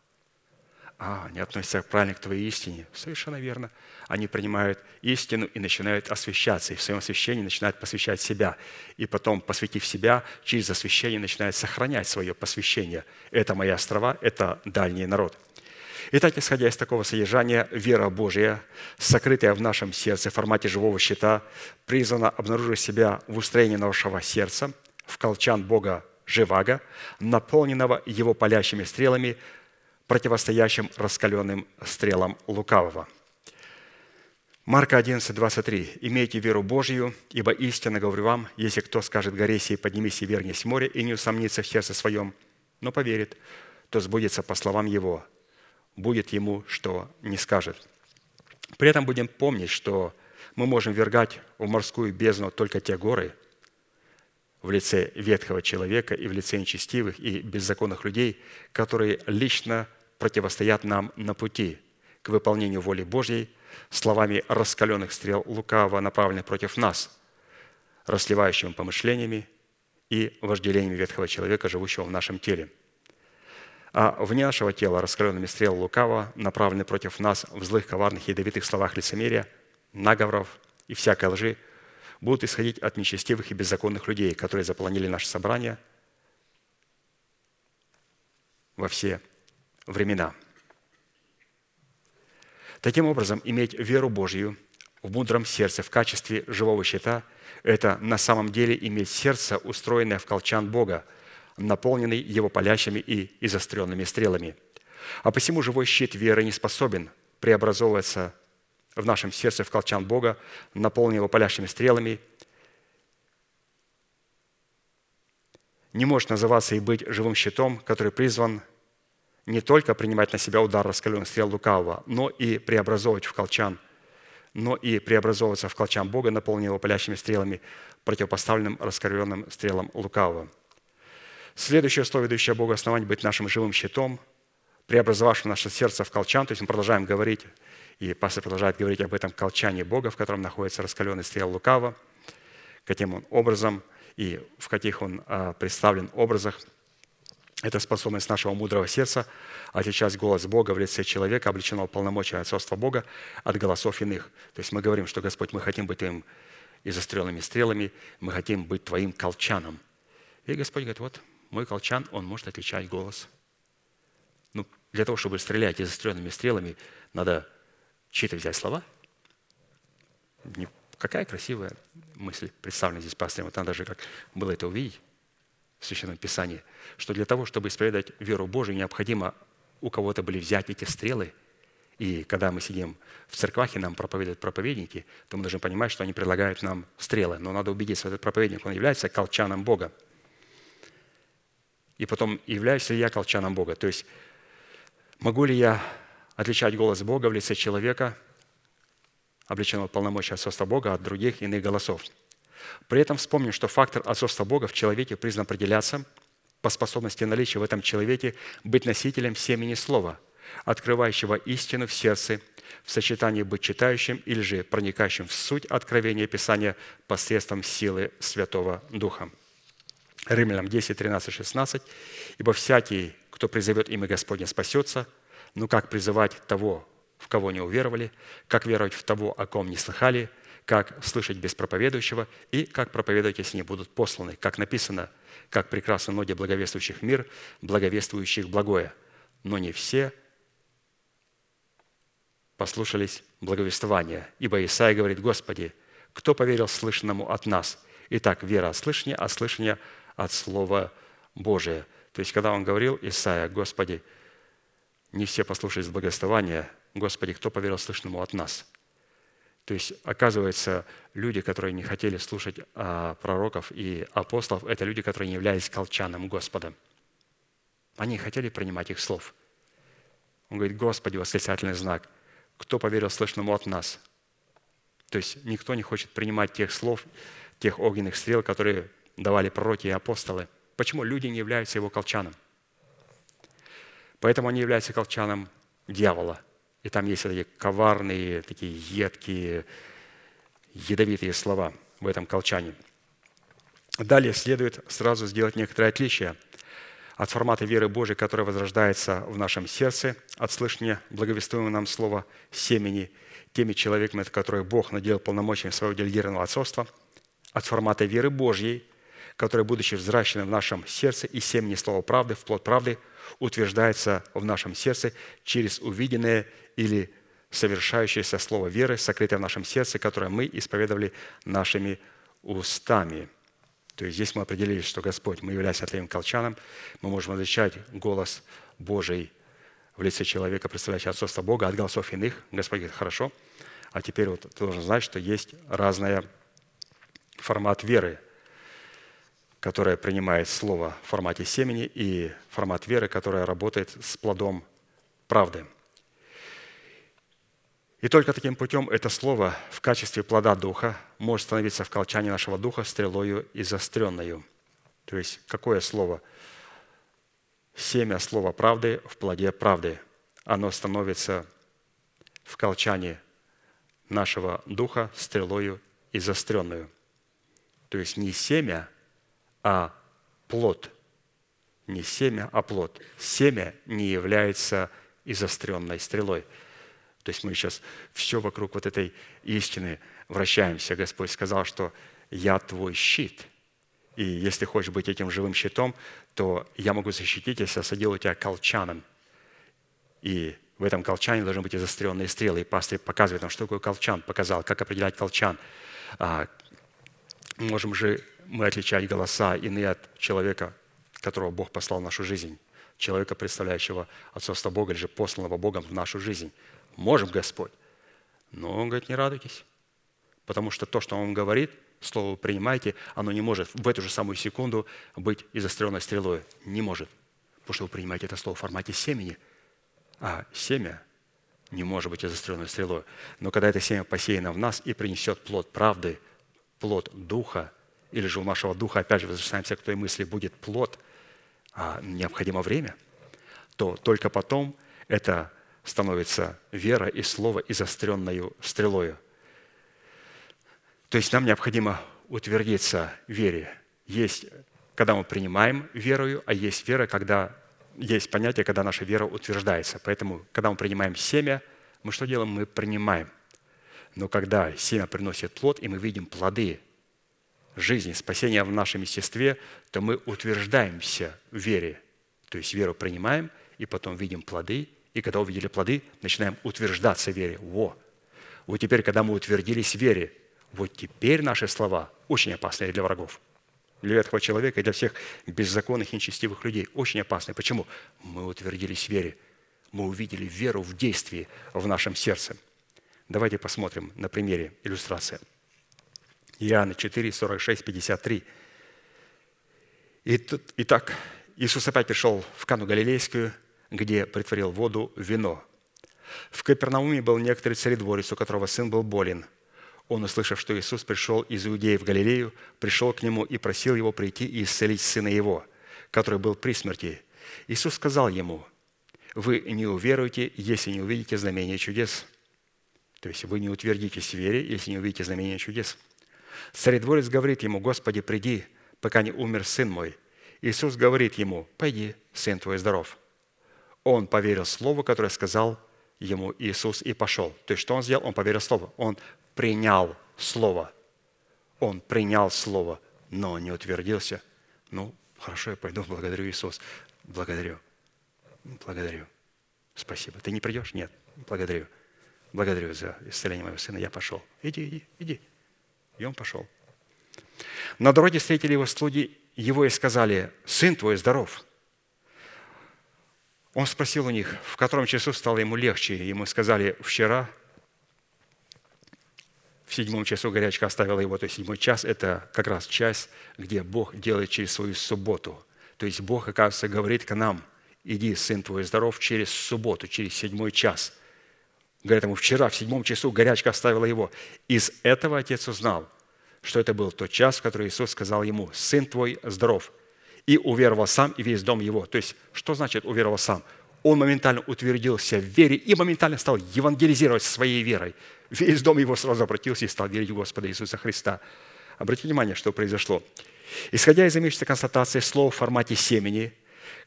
а, они относятся правильно к твоей истине. Совершенно верно. Они принимают истину и начинают освещаться. И в своем освящении начинают посвящать себя. И потом, посвятив себя, через освящение начинают сохранять свое посвящение. Это мои острова, это дальний народ. Итак, исходя из такого содержания, вера Божья, сокрытая в нашем сердце в формате живого щита, призвана обнаружить себя в устроении нашего сердца, в колчан Бога Живаго, наполненного Его палящими стрелами – противостоящим раскаленным стрелам лукавого. Марка 11, 23. «Имейте веру Божью, ибо истинно говорю вам, если кто скажет горе сей, поднимись и вернись в море, и не усомнится в сердце своем, но поверит, то сбудется по словам его, будет ему, что не скажет». При этом будем помнить, что мы можем вергать в морскую бездну только те горы в лице ветхого человека и в лице нечестивых и беззаконных людей, которые лично противостоят нам на пути к выполнению воли Божьей словами раскаленных стрел лукавого, направленных против нас, расливающими помышлениями и вожделениями ветхого человека, живущего в нашем теле. А вне нашего тела раскаленными стрел лукава направлены против нас в злых, коварных ядовитых словах лицемерия, наговоров и всякой лжи, будут исходить от нечестивых и беззаконных людей, которые заполонили наше собрание во все времена. Таким образом, иметь веру Божью в мудром сердце в качестве живого щита это на самом деле иметь сердце, устроенное в колчан Бога, наполненный Его палящими и изостренными стрелами. А посему живой щит веры не способен преобразовываться в нашем сердце в колчан Бога, наполненный Его палящими стрелами, не может называться и быть живым щитом, который призван не только принимать на себя удар раскаленных стрел лукавого, но и преобразовывать в колчан, но и преобразовываться в колчан Бога, наполненный его палящими стрелами, противопоставленным раскаленным стрелам лукавого. Следующее условие, дающее Богу основание быть нашим живым щитом, преобразовавшим наше сердце в колчан, то есть мы продолжаем говорить, и пастор продолжает говорить об этом колчане Бога, в котором находится раскаленный стрел лукава, каким он образом и в каких он а, представлен образах – это способность нашего мудрого сердца отличать голос Бога в лице человека, облеченного полномочия отцовства Бога, от голосов иных. То есть мы говорим, что, Господь, мы хотим быть Твоим изостренными стрелами, мы хотим быть Твоим колчаном. И Господь говорит, вот мой колчан, он может отличать голос. Ну, для того, чтобы стрелять изостренными стрелами, надо чьи-то взять слова. Какая красивая мысль представлена здесь пастором. Вот надо же как было это увидеть в Священном Писании, что для того, чтобы исповедать веру Божию, необходимо у кого-то были взять эти стрелы. И когда мы сидим в церквах и нам проповедуют проповедники, то мы должны понимать, что они предлагают нам стрелы. Но надо убедиться, что этот проповедник, он является колчаном Бога. И потом, являюсь ли я колчаном Бога? То есть, могу ли я отличать голос Бога в лице человека, облеченного полномочия отцовства Бога, от других иных голосов? При этом вспомним, что фактор отцовства Бога в человеке признан определяться по способности наличия в этом человеке быть носителем семени Слова, открывающего истину в сердце, в сочетании быть читающим или же проникающим в суть откровения Писания посредством силы Святого Духа. Римлянам 10, 13, 16. «Ибо всякий, кто призовет имя Господне, спасется, но как призывать того, в кого не уверовали, как веровать в того, о ком не слыхали, как слышать без проповедующего и как проповедовать, если не будут посланы. Как написано, как прекрасны ноги благовествующих мир, благовествующих благое. Но не все послушались благовествования. Ибо Исаия говорит, Господи, кто поверил слышанному от нас? Итак, вера от слышания, а слышание от Слова Божия. То есть, когда он говорил, Исаия, Господи, не все послушались благовествования, Господи, кто поверил слышанному от нас? То есть, оказывается, люди, которые не хотели слушать а, пророков и апостолов, это люди, которые не являлись колчаном Господа. Они хотели принимать их слов. Он говорит, Господи, восклицательный знак, кто поверил слышному от нас? То есть никто не хочет принимать тех слов, тех огненных стрел, которые давали пророки и апостолы. Почему люди не являются его колчаном? Поэтому они являются колчаном дьявола – и там есть такие коварные, такие едкие, ядовитые слова в этом колчане. Далее следует сразу сделать некоторые отличия от формата веры Божией, которая возрождается в нашем сердце, от слышания благовествуемого нам слова семени теми человеками, которые Бог наделил полномочиями своего делегированного отцовства, от формата веры Божьей, которая, будучи взращена в нашем сердце и семени слова правды, в плод правды, утверждается в нашем сердце через увиденное или совершающееся слово веры, сокрытое в нашем сердце, которое мы исповедовали нашими устами. То есть здесь мы определили, что Господь, мы являемся Твоим колчаном, мы можем отличать голос Божий в лице человека, представляющего отцовство Бога, от голосов иных. Господь говорит, хорошо, а теперь вот ты должен знать, что есть разная формат веры, которая принимает слово в формате семени, и формат веры, которая работает с плодом правды – и только таким путем это слово в качестве плода Духа может становиться в колчане нашего Духа стрелою и заостренную. То есть какое слово? Семя слова правды в плоде правды. Оно становится в колчане нашего Духа стрелою и заостренную. То есть не семя, а плод. Не семя, а плод. Семя не является изостренной стрелой – то есть мы сейчас все вокруг вот этой истины вращаемся. Господь сказал, что «Я твой щит». И если хочешь быть этим живым щитом, то я могу защитить, если осадил тебя колчаном. И в этом колчане должны быть изостренные стрелы. И пастор показывает нам, что такое колчан, показал, как определять колчан, а, Можем же мы отличать голоса иные от человека, которого Бог послал в нашу жизнь, человека, представляющего отцовство Бога или же посланного Богом в нашу жизнь. Можем, Господь. Но Он говорит, не радуйтесь, потому что то, что Он говорит, слово вы принимаете, оно не может в эту же самую секунду быть изостренной стрелой. Не может, потому что вы принимаете это слово в формате семени, а семя не может быть изостренной стрелой. Но когда это семя посеяно в нас и принесет плод правды, плод духа, или же у нашего духа, опять же, возвращаемся к той мысли, будет плод, а необходимо время, то только потом это становится вера и слово изостренной стрелою. То есть нам необходимо утвердиться в вере. Есть, когда мы принимаем верою, а есть вера, когда есть понятие, когда наша вера утверждается. Поэтому, когда мы принимаем семя, мы что делаем? Мы принимаем. Но когда семя приносит плод, и мы видим плоды жизни, спасения в нашем естестве, то мы утверждаемся в вере. То есть веру принимаем, и потом видим плоды, и когда увидели плоды, начинаем утверждаться в вере. Во! Вот теперь, когда мы утвердились в вере, вот теперь наши слова очень опасные для врагов, для ветхого человека и для всех беззаконных и нечестивых людей. Очень опасные. Почему? Мы утвердились в вере. Мы увидели веру в действии в нашем сердце. Давайте посмотрим на примере иллюстрации. Иоанна 4, 46, 53. Итак, Иисус опять пришел в Кану Галилейскую, где притворил воду в вино. В Капернауме был некоторый царедворец, у которого сын был болен. Он, услышав, что Иисус пришел из Иудеи в Галилею, пришел к нему и просил его прийти и исцелить сына его, который был при смерти. Иисус сказал ему, «Вы не уверуете, если не увидите знамения чудес». То есть вы не утвердитесь в вере, если не увидите знамения чудес. Царедворец говорит ему, «Господи, приди, пока не умер сын мой». Иисус говорит ему, «Пойди, сын твой здоров». Он поверил слову, которое сказал ему Иисус, и пошел. То есть, что он сделал? Он поверил слову. Он принял слово. Он принял слово, но не утвердился. Ну, хорошо, я пойду, благодарю Иисус. Благодарю. Благодарю. Спасибо. Ты не придешь? Нет. Благодарю. Благодарю за исцеление моего сына. Я пошел. Иди, иди, иди. И он пошел. На дороге встретили его слуги его и сказали, «Сын твой здоров». Он спросил у них, в котором часу стало ему легче. Ему сказали, вчера в седьмом часу горячка оставила его. То есть седьмой час – это как раз час, где Бог делает через свою субботу. То есть Бог, оказывается, говорит к нам, иди, сын твой здоров, через субботу, через седьмой час. Говорит ему, вчера в седьмом часу горячка оставила его. Из этого отец узнал, что это был тот час, в который Иисус сказал ему, сын твой здоров. И уверовал сам и весь дом его. То есть, что значит уверовал сам? Он моментально утвердился в вере и моментально стал евангелизировать своей верой. Весь дом его сразу обратился и стал верить в Господа Иисуса Христа. Обратите внимание, что произошло. Исходя из имеющейся констатации слов в формате семени,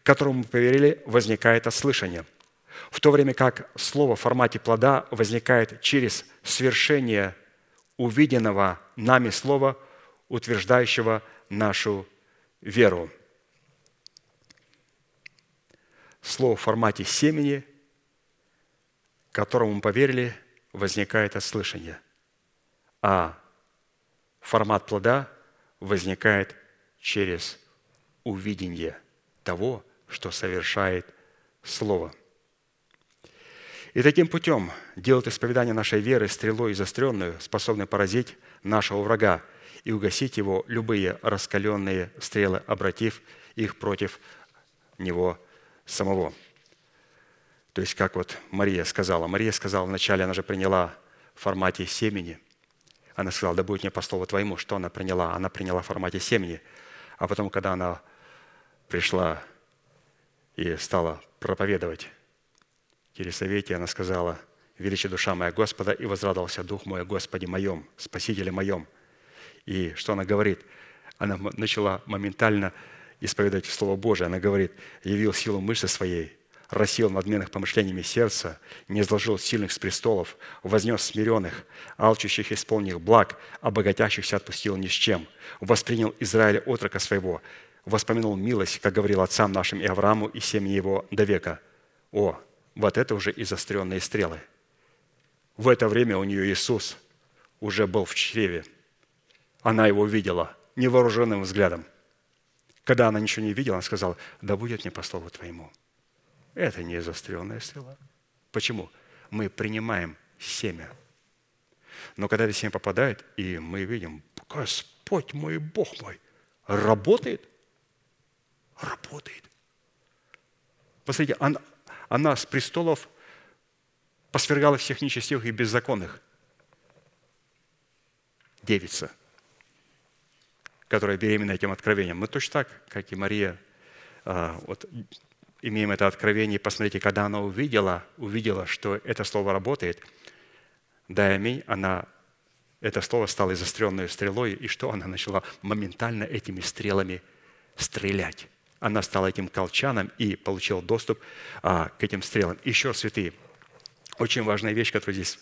которому мы поверили, возникает ослышание – в то время как слово в формате плода возникает через свершение увиденного нами слова, утверждающего нашу веру. Слово в формате семени, которому мы поверили, возникает ослышание, а формат плода возникает через увидение того, что совершает Слово – и таким путем делают исповедание нашей веры стрелой заостренную, способной поразить нашего врага и угасить его любые раскаленные стрелы, обратив их против него самого. То есть, как вот Мария сказала. Мария сказала вначале, она же приняла в формате семени. Она сказала, да будет мне по слову твоему. Что она приняла? Она приняла в формате семени. А потом, когда она пришла и стала проповедовать Елисавете она сказала, «Величи душа моя Господа, и возрадовался дух мой Господе моем, Спасителе моем». И что она говорит? Она начала моментально исповедовать Слово Божие. Она говорит, «Явил силу мышцы своей, рассеял надменных помышлениями сердца, не изложил сильных с престолов, вознес смиренных, алчущих исполнил благ, обогатящихся отпустил ни с чем, воспринял Израиль отрока своего, воспомянул милость, как говорил отцам нашим и Аврааму и семье его до века. О, вот это уже и заостренные стрелы. В это время у нее Иисус уже был в чреве. она его видела невооруженным взглядом. Когда она ничего не видела, она сказала, да будет мне по слову твоему. Это не заостренная стрела. Почему? Мы принимаем семя. Но когда это семя попадает, и мы видим, Господь мой, Бог мой, работает, работает. Посмотрите, она, она с престолов посвергала всех нечестивых и беззаконных. Девица, которая беременна этим откровением. Мы точно так, как и Мария, а, вот имеем это откровение. Посмотрите, когда она увидела, увидела, что это слово работает, да аминь, она это слово стало изостренной стрелой, и что она начала моментально этими стрелами стрелять. Она стала этим колчаном и получила доступ а, к этим стрелам. Еще святые, очень важная вещь, которую здесь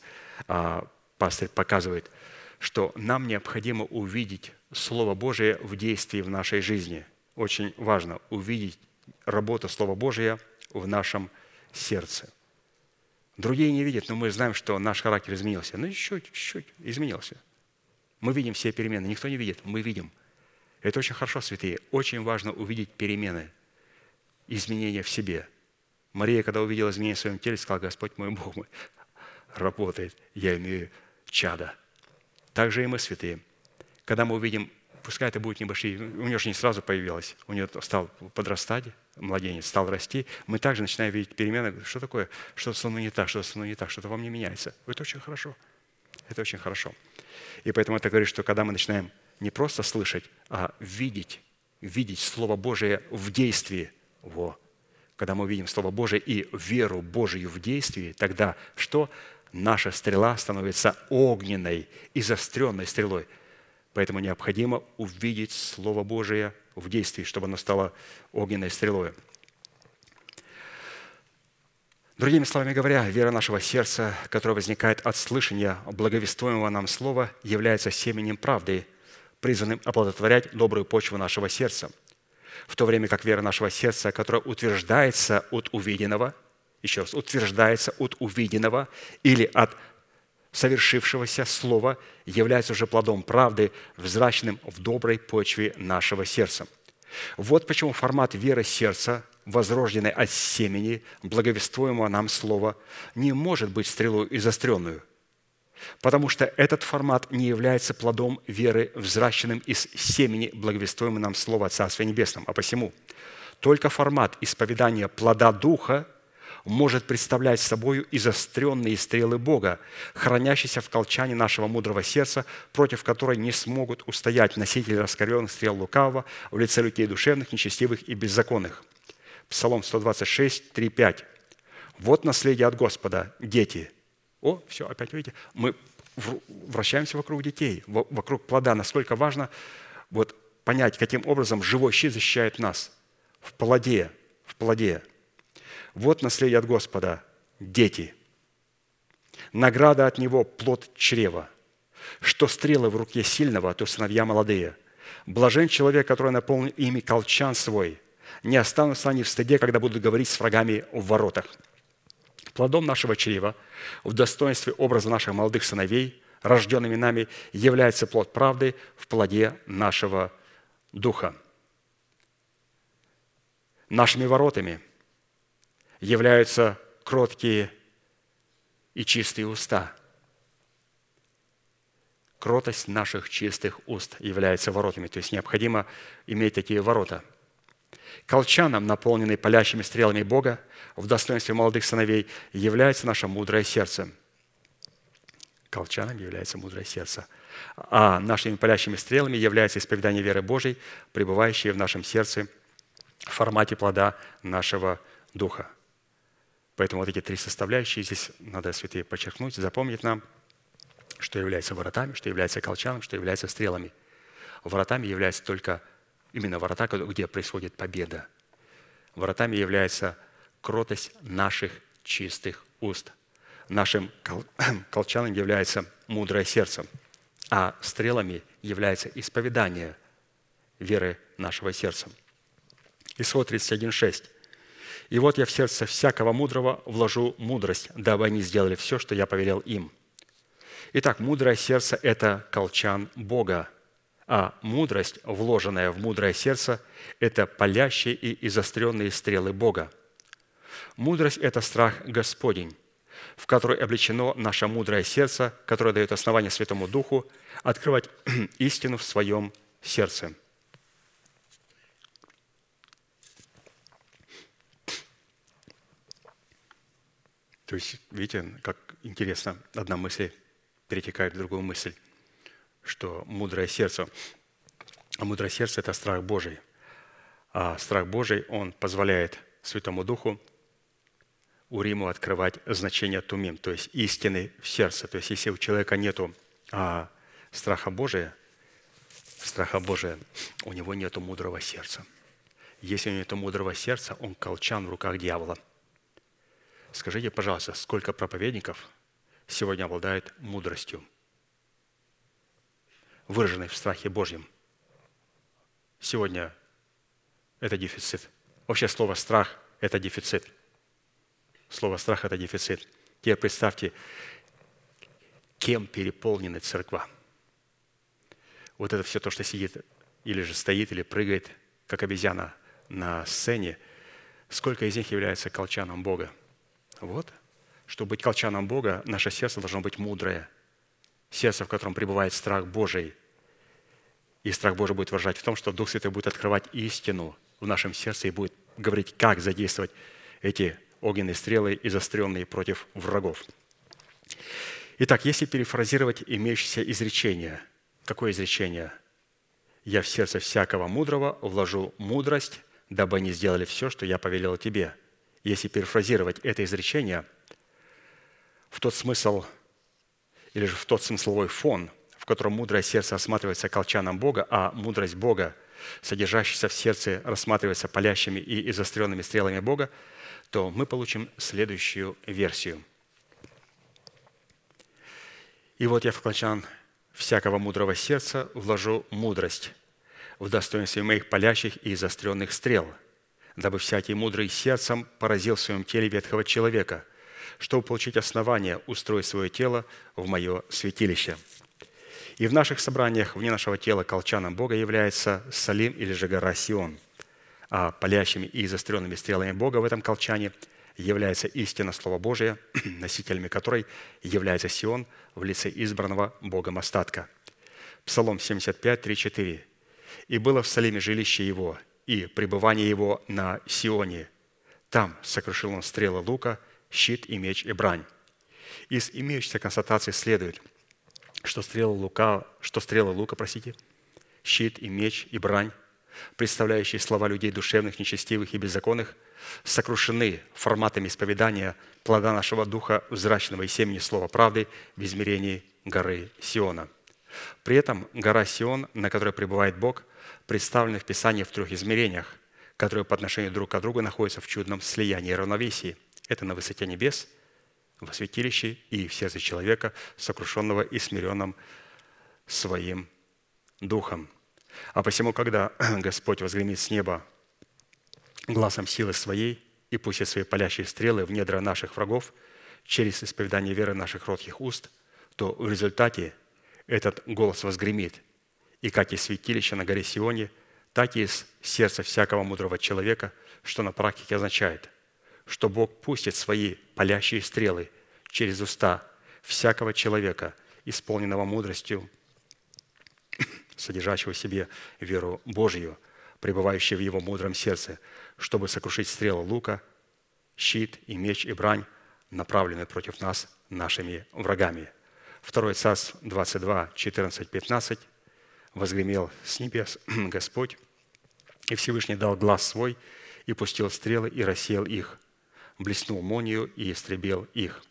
а, пастор показывает, что нам необходимо увидеть Слово Божие в действии в нашей жизни. Очень важно увидеть работу Слова Божия в нашем сердце. Другие не видят, но мы знаем, что наш характер изменился. Ну, чуть-чуть, чуть изменился. Мы видим все перемены. Никто не видит, мы видим. Это очень хорошо, святые. Очень важно увидеть перемены, изменения в себе. Мария, когда увидела изменения в своем теле, сказала, Господь мой Бог мой, работает, я имею чада. Так же и мы, святые. Когда мы увидим пускай это будет небольшие, у нее же не сразу появилось, у нее стал подрастать, младенец стал расти, мы также начинаем видеть перемены, что такое, что-то со мной не так, что-то со мной не так, что-то во мне меняется. Это очень хорошо. Это очень хорошо. И поэтому это говорит, что когда мы начинаем не просто слышать, а видеть, видеть Слово Божие в действии, во, когда мы видим Слово Божие и веру Божию в действии, тогда что? Наша стрела становится огненной и заостренной стрелой – Поэтому необходимо увидеть Слово Божие в действии, чтобы оно стало огненной стрелой. Другими словами говоря, вера нашего сердца, которая возникает от слышания благовествуемого нам слова, является семенем правды, призванным оплодотворять добрую почву нашего сердца. В то время как вера нашего сердца, которая утверждается от увиденного, еще раз, утверждается от увиденного или от совершившегося слова является уже плодом правды, взращенным в доброй почве нашего сердца. Вот почему формат веры сердца, возрожденной от семени, благовествуемого нам слова, не может быть стрелой и заостренную, потому что этот формат не является плодом веры, взращенным из семени, благовествуемого нам слова о Царстве Небесном. А посему только формат исповедания плода Духа – может представлять собой изостренные стрелы Бога, хранящиеся в колчане нашего мудрого сердца, против которой не смогут устоять носители раскаленных стрел лукавого в лице людей душевных, нечестивых и беззаконных. Псалом 126, 3, 5. «Вот наследие от Господа, дети». О, все, опять видите, мы вращаемся вокруг детей, вокруг плода. Насколько важно вот понять, каким образом живой щит защищает нас в плоде, в плоде – вот наследие от Господа – дети. Награда от Него – плод чрева. Что стрелы в руке сильного, то сыновья молодые. Блажен человек, который наполнил ими колчан свой. Не останутся они в стыде, когда будут говорить с врагами в воротах. Плодом нашего чрева, в достоинстве образа наших молодых сыновей, рожденными нами, является плод правды в плоде нашего духа. Нашими воротами – являются кроткие и чистые уста. Кротость наших чистых уст является воротами, то есть необходимо иметь такие ворота. Колчаном, наполненный палящими стрелами Бога, в достоинстве молодых сыновей, является наше мудрое сердце. Колчаном является мудрое сердце. А нашими палящими стрелами является исповедание веры Божией, пребывающее в нашем сердце в формате плода нашего Духа. Поэтому вот эти три составляющие здесь надо, святые, подчеркнуть, запомнить нам, что является воротами, что является колчаном, что является стрелами. Воротами является только именно ворота, где происходит победа. Воротами является кротость наших чистых уст. Нашим колчаном является мудрое сердце, а стрелами является исповедание веры нашего сердца. Исход 31.6. И вот я в сердце всякого мудрого вложу мудрость, дабы они сделали все, что я повелел им». Итак, мудрое сердце – это колчан Бога. а мудрость, вложенная в мудрое сердце, это палящие и изостренные стрелы Бога. Мудрость – это страх Господень, в который облечено наше мудрое сердце, которое дает основание Святому Духу открывать истину в своем сердце. То есть, видите, как интересно, одна мысль перетекает в другую мысль, что мудрое сердце, а мудрое сердце – это страх Божий. А страх Божий, он позволяет Святому Духу Уриму открывать значение тумим, то есть истины в сердце. То есть если у человека нет а, страха Божия, страха Божия, у него нет мудрого сердца. Если у него нет мудрого сердца, он колчан в руках дьявола. Скажите, пожалуйста, сколько проповедников сегодня обладает мудростью, выраженной в страхе Божьем? Сегодня это дефицит. Вообще слово «страх» – это дефицит – Слово «страх» – это дефицит. Теперь представьте, кем переполнены церква. Вот это все то, что сидит или же стоит, или прыгает, как обезьяна на сцене, сколько из них является колчаном Бога? Вот. Чтобы быть колчаном Бога, наше сердце должно быть мудрое. Сердце, в котором пребывает страх Божий. И страх Божий будет выражать в том, что Дух Святой будет открывать истину в нашем сердце и будет говорить, как задействовать эти огненные стрелы и заостренные против врагов. Итак, если перефразировать имеющееся изречение, какое изречение? «Я в сердце всякого мудрого вложу мудрость, дабы они сделали все, что я повелел тебе». Если перефразировать это изречение в тот смысл или же в тот смысловой фон, в котором мудрое сердце осматривается колчаном Бога, а мудрость Бога, содержащаяся в сердце, рассматривается палящими и изостренными стрелами Бога, то мы получим следующую версию. «И вот я, вклочан всякого мудрого сердца, вложу мудрость в достоинстве моих палящих и заостренных стрел, дабы всякий мудрый сердцем поразил в своем теле ветхого человека, чтобы получить основание устроить свое тело в мое святилище». И в наших собраниях вне нашего тела колчаном Бога является Салим или же гора Сион – а палящими и заостренными стрелами Бога в этом колчане является истина Слова Божия, носителями которой является Сион в лице избранного Богом остатка. Псалом 75, 3, 4. «И было в Салиме жилище его, и пребывание его на Сионе. Там сокрушил он стрелы лука, щит и меч и брань». Из имеющейся констатации следует, что стрелы лука, что стрелы лука, простите, щит и меч и брань представляющие слова людей душевных, нечестивых и беззаконных, сокрушены форматами исповедания плода нашего духа, взрачного и семени слова правды в измерении горы Сиона. При этом гора Сион, на которой пребывает Бог, представлена в Писании в трех измерениях, которые по отношению друг к другу находятся в чудном слиянии и равновесии. Это на высоте небес, во святилище и в сердце человека, сокрушенного и смиренным своим духом – а посему, когда Господь возгремит с неба глазом силы своей и пустит свои палящие стрелы в недра наших врагов через исповедание веры наших ротких уст, то в результате этот голос возгремит, и как из святилища на горе Сионе, так и из сердца всякого мудрого человека, что на практике означает, что Бог пустит свои палящие стрелы через уста всякого человека, исполненного мудростью содержащего в себе веру Божью, пребывающего в его мудром сердце, чтобы сокрушить стрелы лука, щит и меч и брань, направленные против нас нашими врагами. 2 Царств 22, 14, 15 «Возгремел с небес Господь, и Всевышний дал глаз свой, и пустил стрелы, и рассеял их, блеснул монию и истребил их.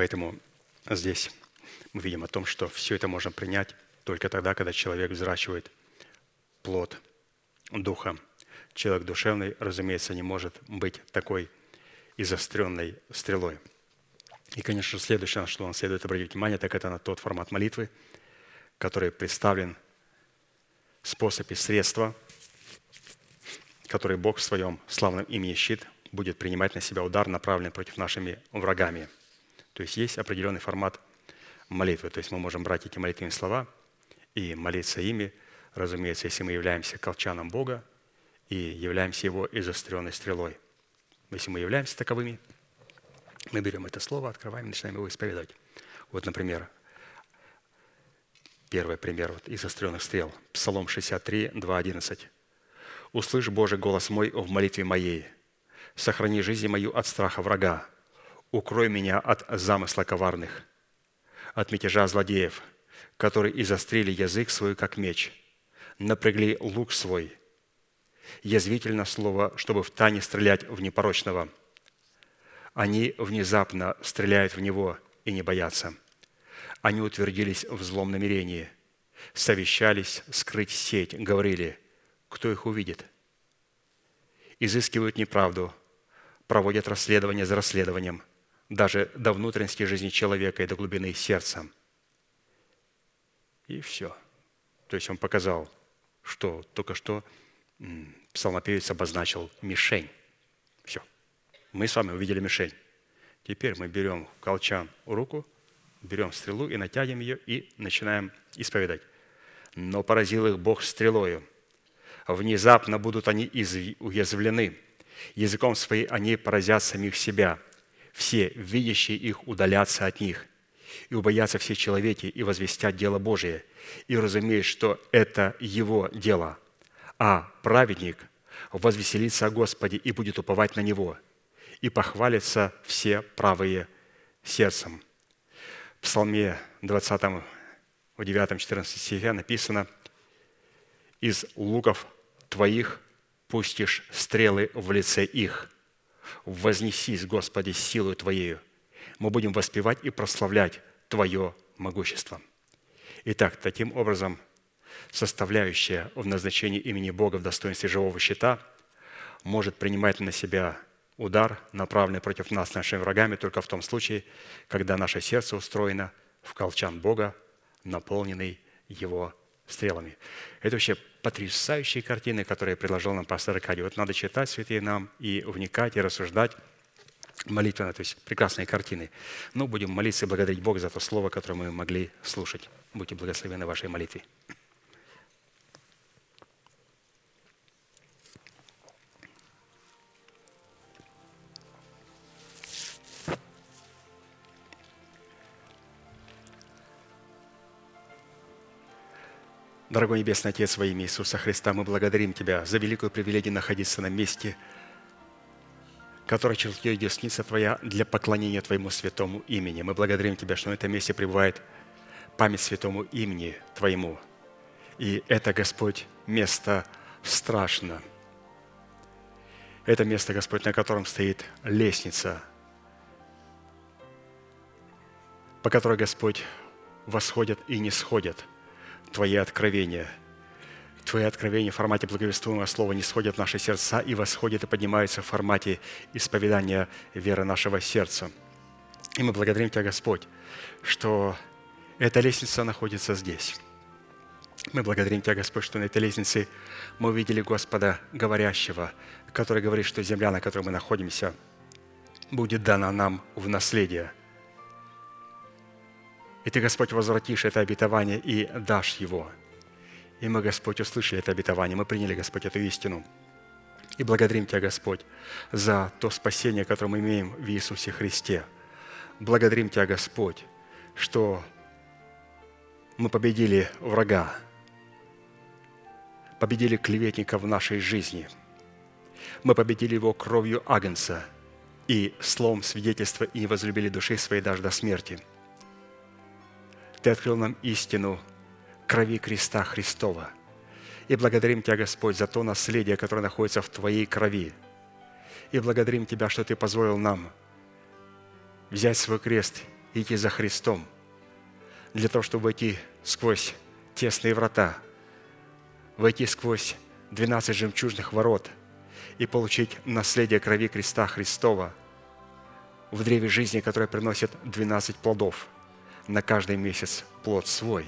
Поэтому здесь мы видим о том, что все это можно принять только тогда, когда человек взращивает плод духа. Человек душевный, разумеется, не может быть такой изостренной стрелой. И, конечно, следующее, на что нам следует обратить внимание, так это на тот формат молитвы, который представлен способ и средства, который Бог в своем славном имени щит будет принимать на себя удар, направленный против нашими врагами. То есть есть определенный формат молитвы. То есть мы можем брать эти молитвенные слова и молиться ими, разумеется, если мы являемся колчаном Бога и являемся Его изостренной стрелой. Если мы являемся таковыми – мы берем это слово, открываем и начинаем его исповедовать. Вот, например, первый пример вот из остренных стрел. Псалом 63, 2.11. «Услышь, Боже, голос мой в молитве моей. Сохрани жизнь мою от страха врага. Укрой меня от замысла коварных, от мятежа злодеев, которые изострили язык свой, как меч, напрягли лук свой, язвительно слово, чтобы в тайне стрелять в непорочного – они внезапно стреляют в него и не боятся. Они утвердились в злом намерении, совещались скрыть сеть, говорили, кто их увидит. Изыскивают неправду, проводят расследование за расследованием, даже до внутренности жизни человека и до глубины сердца. И все. То есть он показал, что только что псалмопевец обозначил мишень. Мы с вами увидели мишень. Теперь мы берем колчан в руку, берем стрелу и натягиваем ее и начинаем исповедать. Но поразил их Бог стрелою. Внезапно будут они уязвлены. Языком своим они поразят самих себя. Все, видящие их, удалятся от них. И убоятся все человеки и возвестят дело Божие. И разумеют, что это его дело. А праведник возвеселится о Господе и будет уповать на Него – и похвалятся все правые сердцем». В Псалме 20, в 9-14 стихе написано «Из луков твоих пустишь стрелы в лице их. Вознесись, Господи, силою Твоею. Мы будем воспевать и прославлять Твое могущество». Итак, таким образом, составляющая в назначении имени Бога в достоинстве живого щита может принимать на себя удар, направленный против нас нашими врагами, только в том случае, когда наше сердце устроено в колчан Бога, наполненный Его стрелами. Это вообще потрясающие картины, которые предложил нам пастор Аркадий. Вот надо читать святые нам и вникать, и рассуждать молитвенно, то есть прекрасные картины. Но будем молиться и благодарить Бога за то слово, которое мы могли слушать. Будьте благословены вашей молитве. Дорогой Небесный Отец, во имя Иисуса Христа, мы благодарим Тебя за великую привилегию находиться на месте, которое чертила десница Твоя для поклонения Твоему святому имени. Мы благодарим Тебя, что на этом месте пребывает память святому имени Твоему. И это, Господь, место страшно. Это место, Господь, на котором стоит лестница, по которой, Господь, восходят и не сходят – Твои откровения. Твои откровения в формате благовествуемого слова не сходят в наши сердца и восходят и поднимаются в формате исповедания веры нашего сердца. И мы благодарим Тебя, Господь, что эта лестница находится здесь. Мы благодарим Тебя, Господь, что на этой лестнице мы увидели Господа говорящего, который говорит, что земля, на которой мы находимся, будет дана нам в наследие – и Ты, Господь, возвратишь это обетование и дашь его. И мы, Господь, услышали это обетование, мы приняли, Господь, эту истину. И благодарим Тебя, Господь, за то спасение, которое мы имеем в Иисусе Христе. Благодарим Тебя, Господь, что мы победили врага, победили клеветника в нашей жизни. Мы победили его кровью Агнца и словом свидетельства и возлюбили души своей даже до смерти – ты открыл нам истину крови креста Христова. И благодарим Тебя, Господь, за то наследие, которое находится в Твоей крови. И благодарим Тебя, что Ты позволил нам взять свой крест и идти за Христом, для того, чтобы войти сквозь тесные врата, войти сквозь 12 жемчужных ворот и получить наследие крови креста Христова, в древе жизни, которое приносит 12 плодов на каждый месяц плод свой.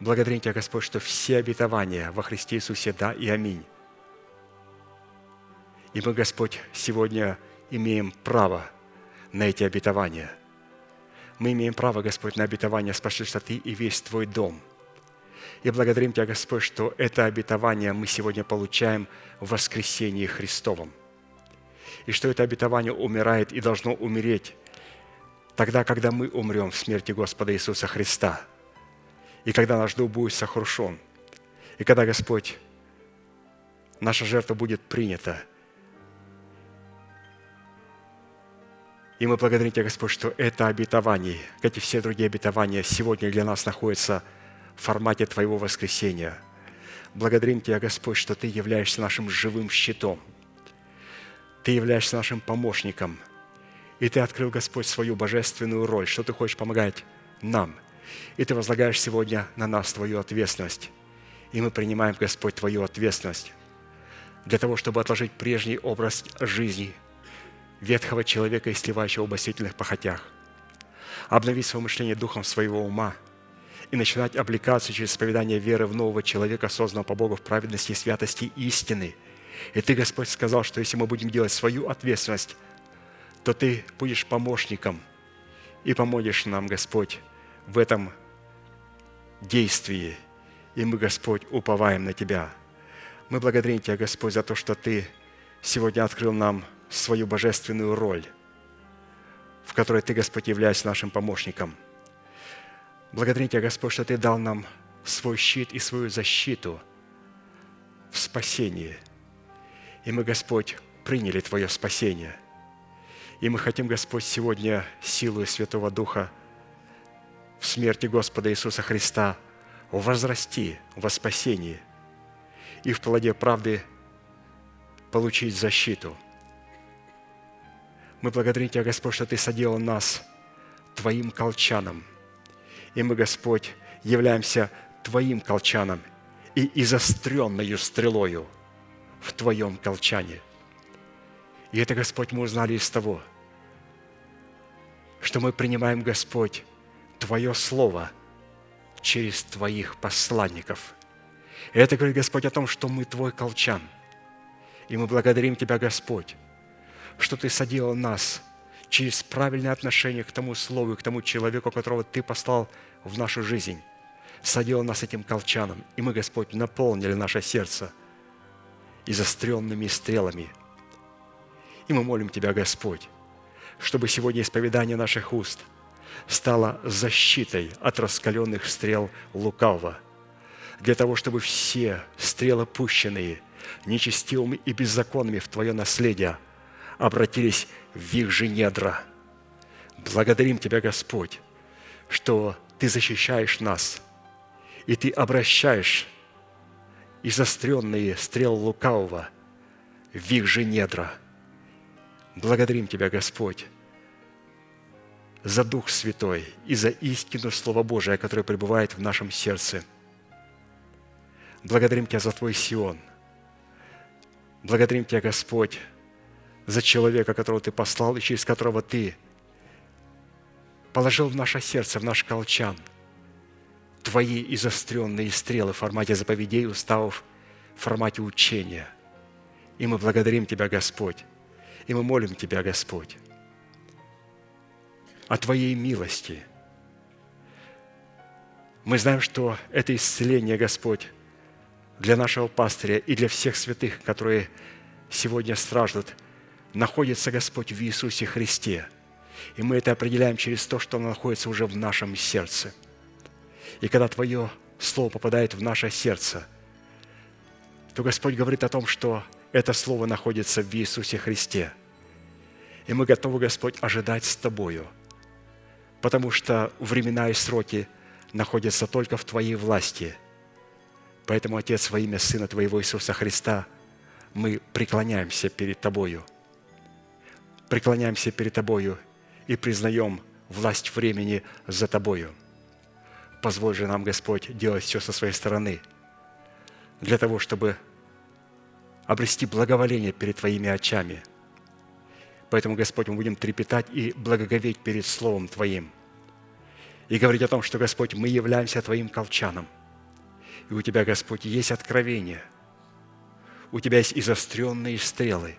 Благодарим Тебя, Господь, что все обетования во Христе Иисусе – да и аминь. И мы, Господь, сегодня имеем право на эти обетования. Мы имеем право, Господь, на обетование спасешься Ты и весь Твой дом. И благодарим Тебя, Господь, что это обетование мы сегодня получаем в воскресении Христовом. И что это обетование умирает и должно умереть тогда, когда мы умрем в смерти Господа Иисуса Христа. И когда наш дух будет сокрушен. И когда, Господь, наша жертва будет принята – И мы благодарим Тебя, Господь, что это обетование, как и все другие обетования, сегодня для нас находятся в формате Твоего воскресения. Благодарим Тебя, Господь, что Ты являешься нашим живым щитом. Ты являешься нашим помощником. И Ты открыл, Господь, свою божественную роль, что Ты хочешь помогать нам. И Ты возлагаешь сегодня на нас Твою ответственность. И мы принимаем, Господь, Твою ответственность для того, чтобы отложить прежний образ жизни – ветхого человека, истлевающего в басительных похотях, обновить свое мышление духом своего ума и начинать облекаться через исповедание веры в нового человека, созданного по Богу в праведности и святости истины. И Ты, Господь, сказал, что если мы будем делать свою ответственность, то Ты будешь помощником и поможешь нам, Господь, в этом действии. И мы, Господь, уповаем на Тебя. Мы благодарим Тебя, Господь, за то, что Ты сегодня открыл нам свою божественную роль, в которой Ты, Господь, являешься нашим помощником. Благодарим Тебя, Господь, что Ты дал нам свой щит и свою защиту в спасении. И мы, Господь, приняли Твое спасение. И мы хотим, Господь, сегодня силу Святого Духа в смерти Господа Иисуса Христа возрасти во спасении и в плоде правды получить защиту – мы благодарим Тебя, Господь, что Ты соделал нас Твоим колчаном. И мы, Господь, являемся Твоим колчаном и изостренную стрелою в Твоем колчане. И это, Господь, мы узнали из того, что мы принимаем, Господь, Твое Слово через Твоих посланников. И это говорит, Господь, о том, что мы Твой колчан. И мы благодарим Тебя, Господь, что Ты соделал нас через правильное отношение к тому слову, к тому человеку, которого Ты послал в нашу жизнь. Соделал нас этим колчаном, и мы, Господь, наполнили наше сердце изостренными стрелами. И мы молим Тебя, Господь, чтобы сегодня исповедание наших уст стало защитой от раскаленных стрел лукавого, для того, чтобы все стрелы, пущенные нечестивыми и беззаконными в Твое наследие – обратились в их же недра. Благодарим Тебя, Господь, что Ты защищаешь нас, и Ты обращаешь изостренные стрел лукавого в их же недра. Благодарим Тебя, Господь, за Дух Святой и за истину Слова Божия, которое пребывает в нашем сердце. Благодарим Тебя за Твой Сион. Благодарим Тебя, Господь, за человека, которого Ты послал и через которого Ты положил в наше сердце, в наш колчан Твои изостренные стрелы в формате заповедей, уставов, в формате учения. И мы благодарим Тебя, Господь, и мы молим Тебя, Господь, о Твоей милости. Мы знаем, что это исцеление, Господь, для нашего пастыря и для всех святых, которые сегодня страждут – находится Господь в Иисусе Христе. И мы это определяем через то, что оно находится уже в нашем сердце. И когда Твое Слово попадает в наше сердце, то Господь говорит о том, что это Слово находится в Иисусе Христе. И мы готовы, Господь, ожидать с Тобою, потому что времена и сроки находятся только в Твоей власти. Поэтому, Отец, во имя Сына Твоего Иисуса Христа, мы преклоняемся перед Тобою – преклоняемся перед Тобою и признаем власть времени за Тобою. Позволь же нам, Господь, делать все со своей стороны для того, чтобы обрести благоволение перед Твоими очами. Поэтому, Господь, мы будем трепетать и благоговеть перед Словом Твоим. И говорить о том, что, Господь, мы являемся Твоим колчаном. И у Тебя, Господь, есть откровение. У Тебя есть изостренные стрелы,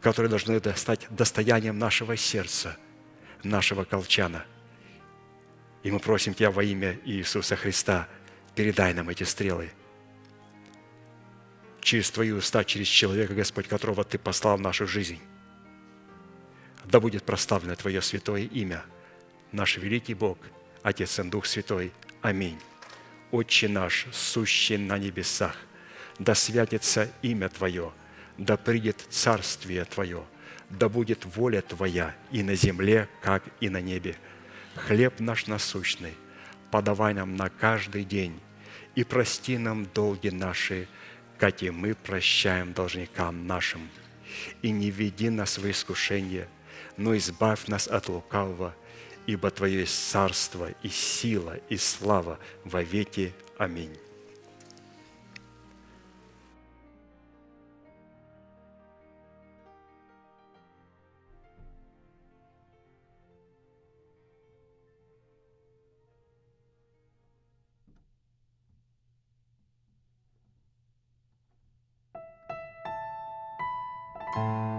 которые должны стать достоянием нашего сердца, нашего колчана. И мы просим Тебя во имя Иисуса Христа, передай нам эти стрелы – через Твои уста, через человека, Господь, которого Ты послал в нашу жизнь. Да будет проставлено Твое святое имя, наш великий Бог, Отец и Дух Святой. Аминь. Отче наш, сущий на небесах, да святится имя Твое, да придет царствие Твое, да будет воля Твоя и на земле, как и на небе. Хлеб наш насущный, подавай нам на каждый день, и прости нам долги наши, как и мы прощаем должникам нашим. И не веди нас в искушение, но избавь нас от лукавого, ибо Твое есть царство и сила и слава во веки. Аминь. Я к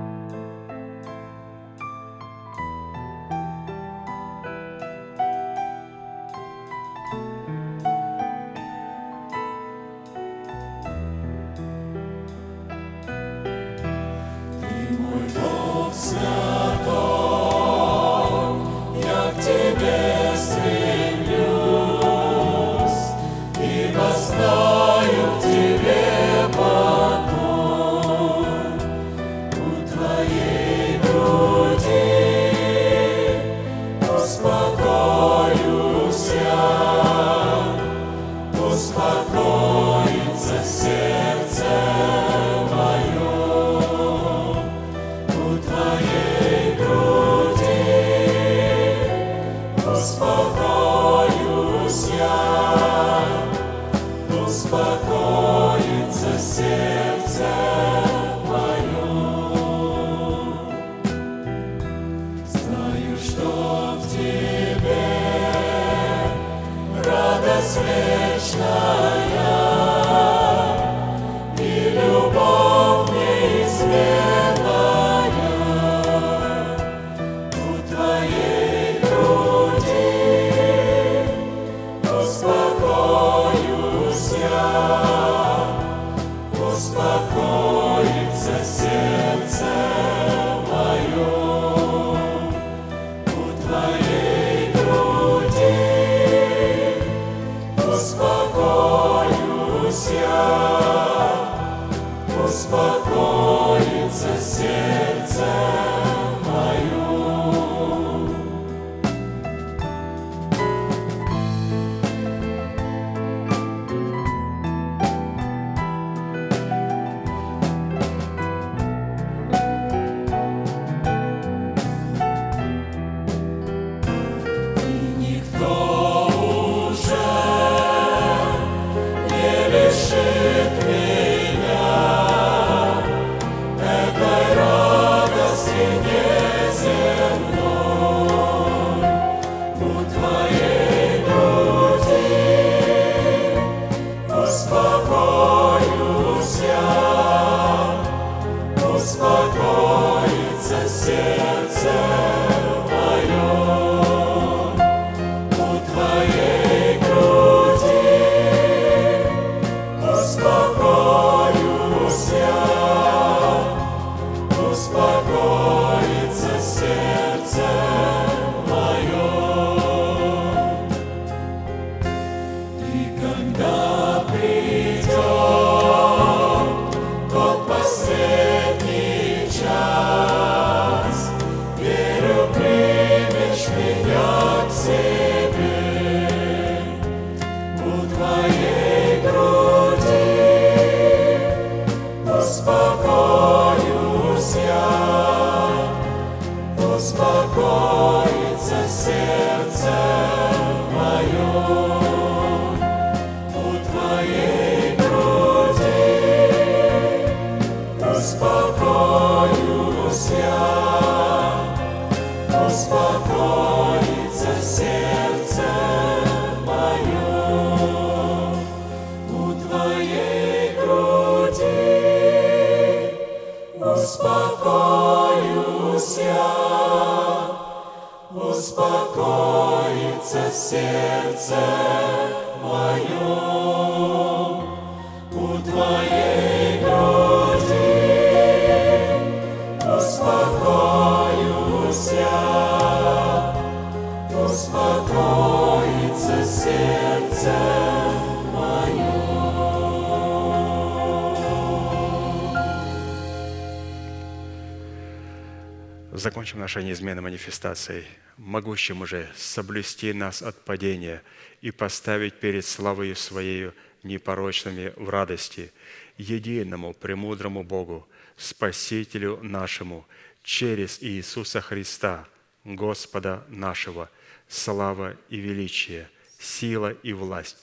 Нашей неизменной манифестацией, могущим уже соблюсти нас от падения и поставить перед славою Своею непорочными в радости, единому премудрому Богу, Спасителю нашему, через Иисуса Христа, Господа нашего, слава и величие, сила и власть,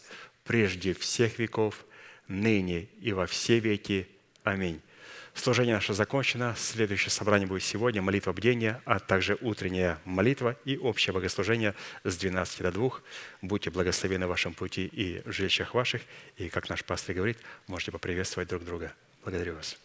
прежде всех веков, ныне и во все веки. Аминь. Служение наше закончено. Следующее собрание будет сегодня, молитва бдения, а также утренняя молитва и общее богослужение с 12 до 2. Будьте благословены в вашем пути и в жилищах ваших. И, как наш пастор говорит, можете поприветствовать друг друга. Благодарю вас.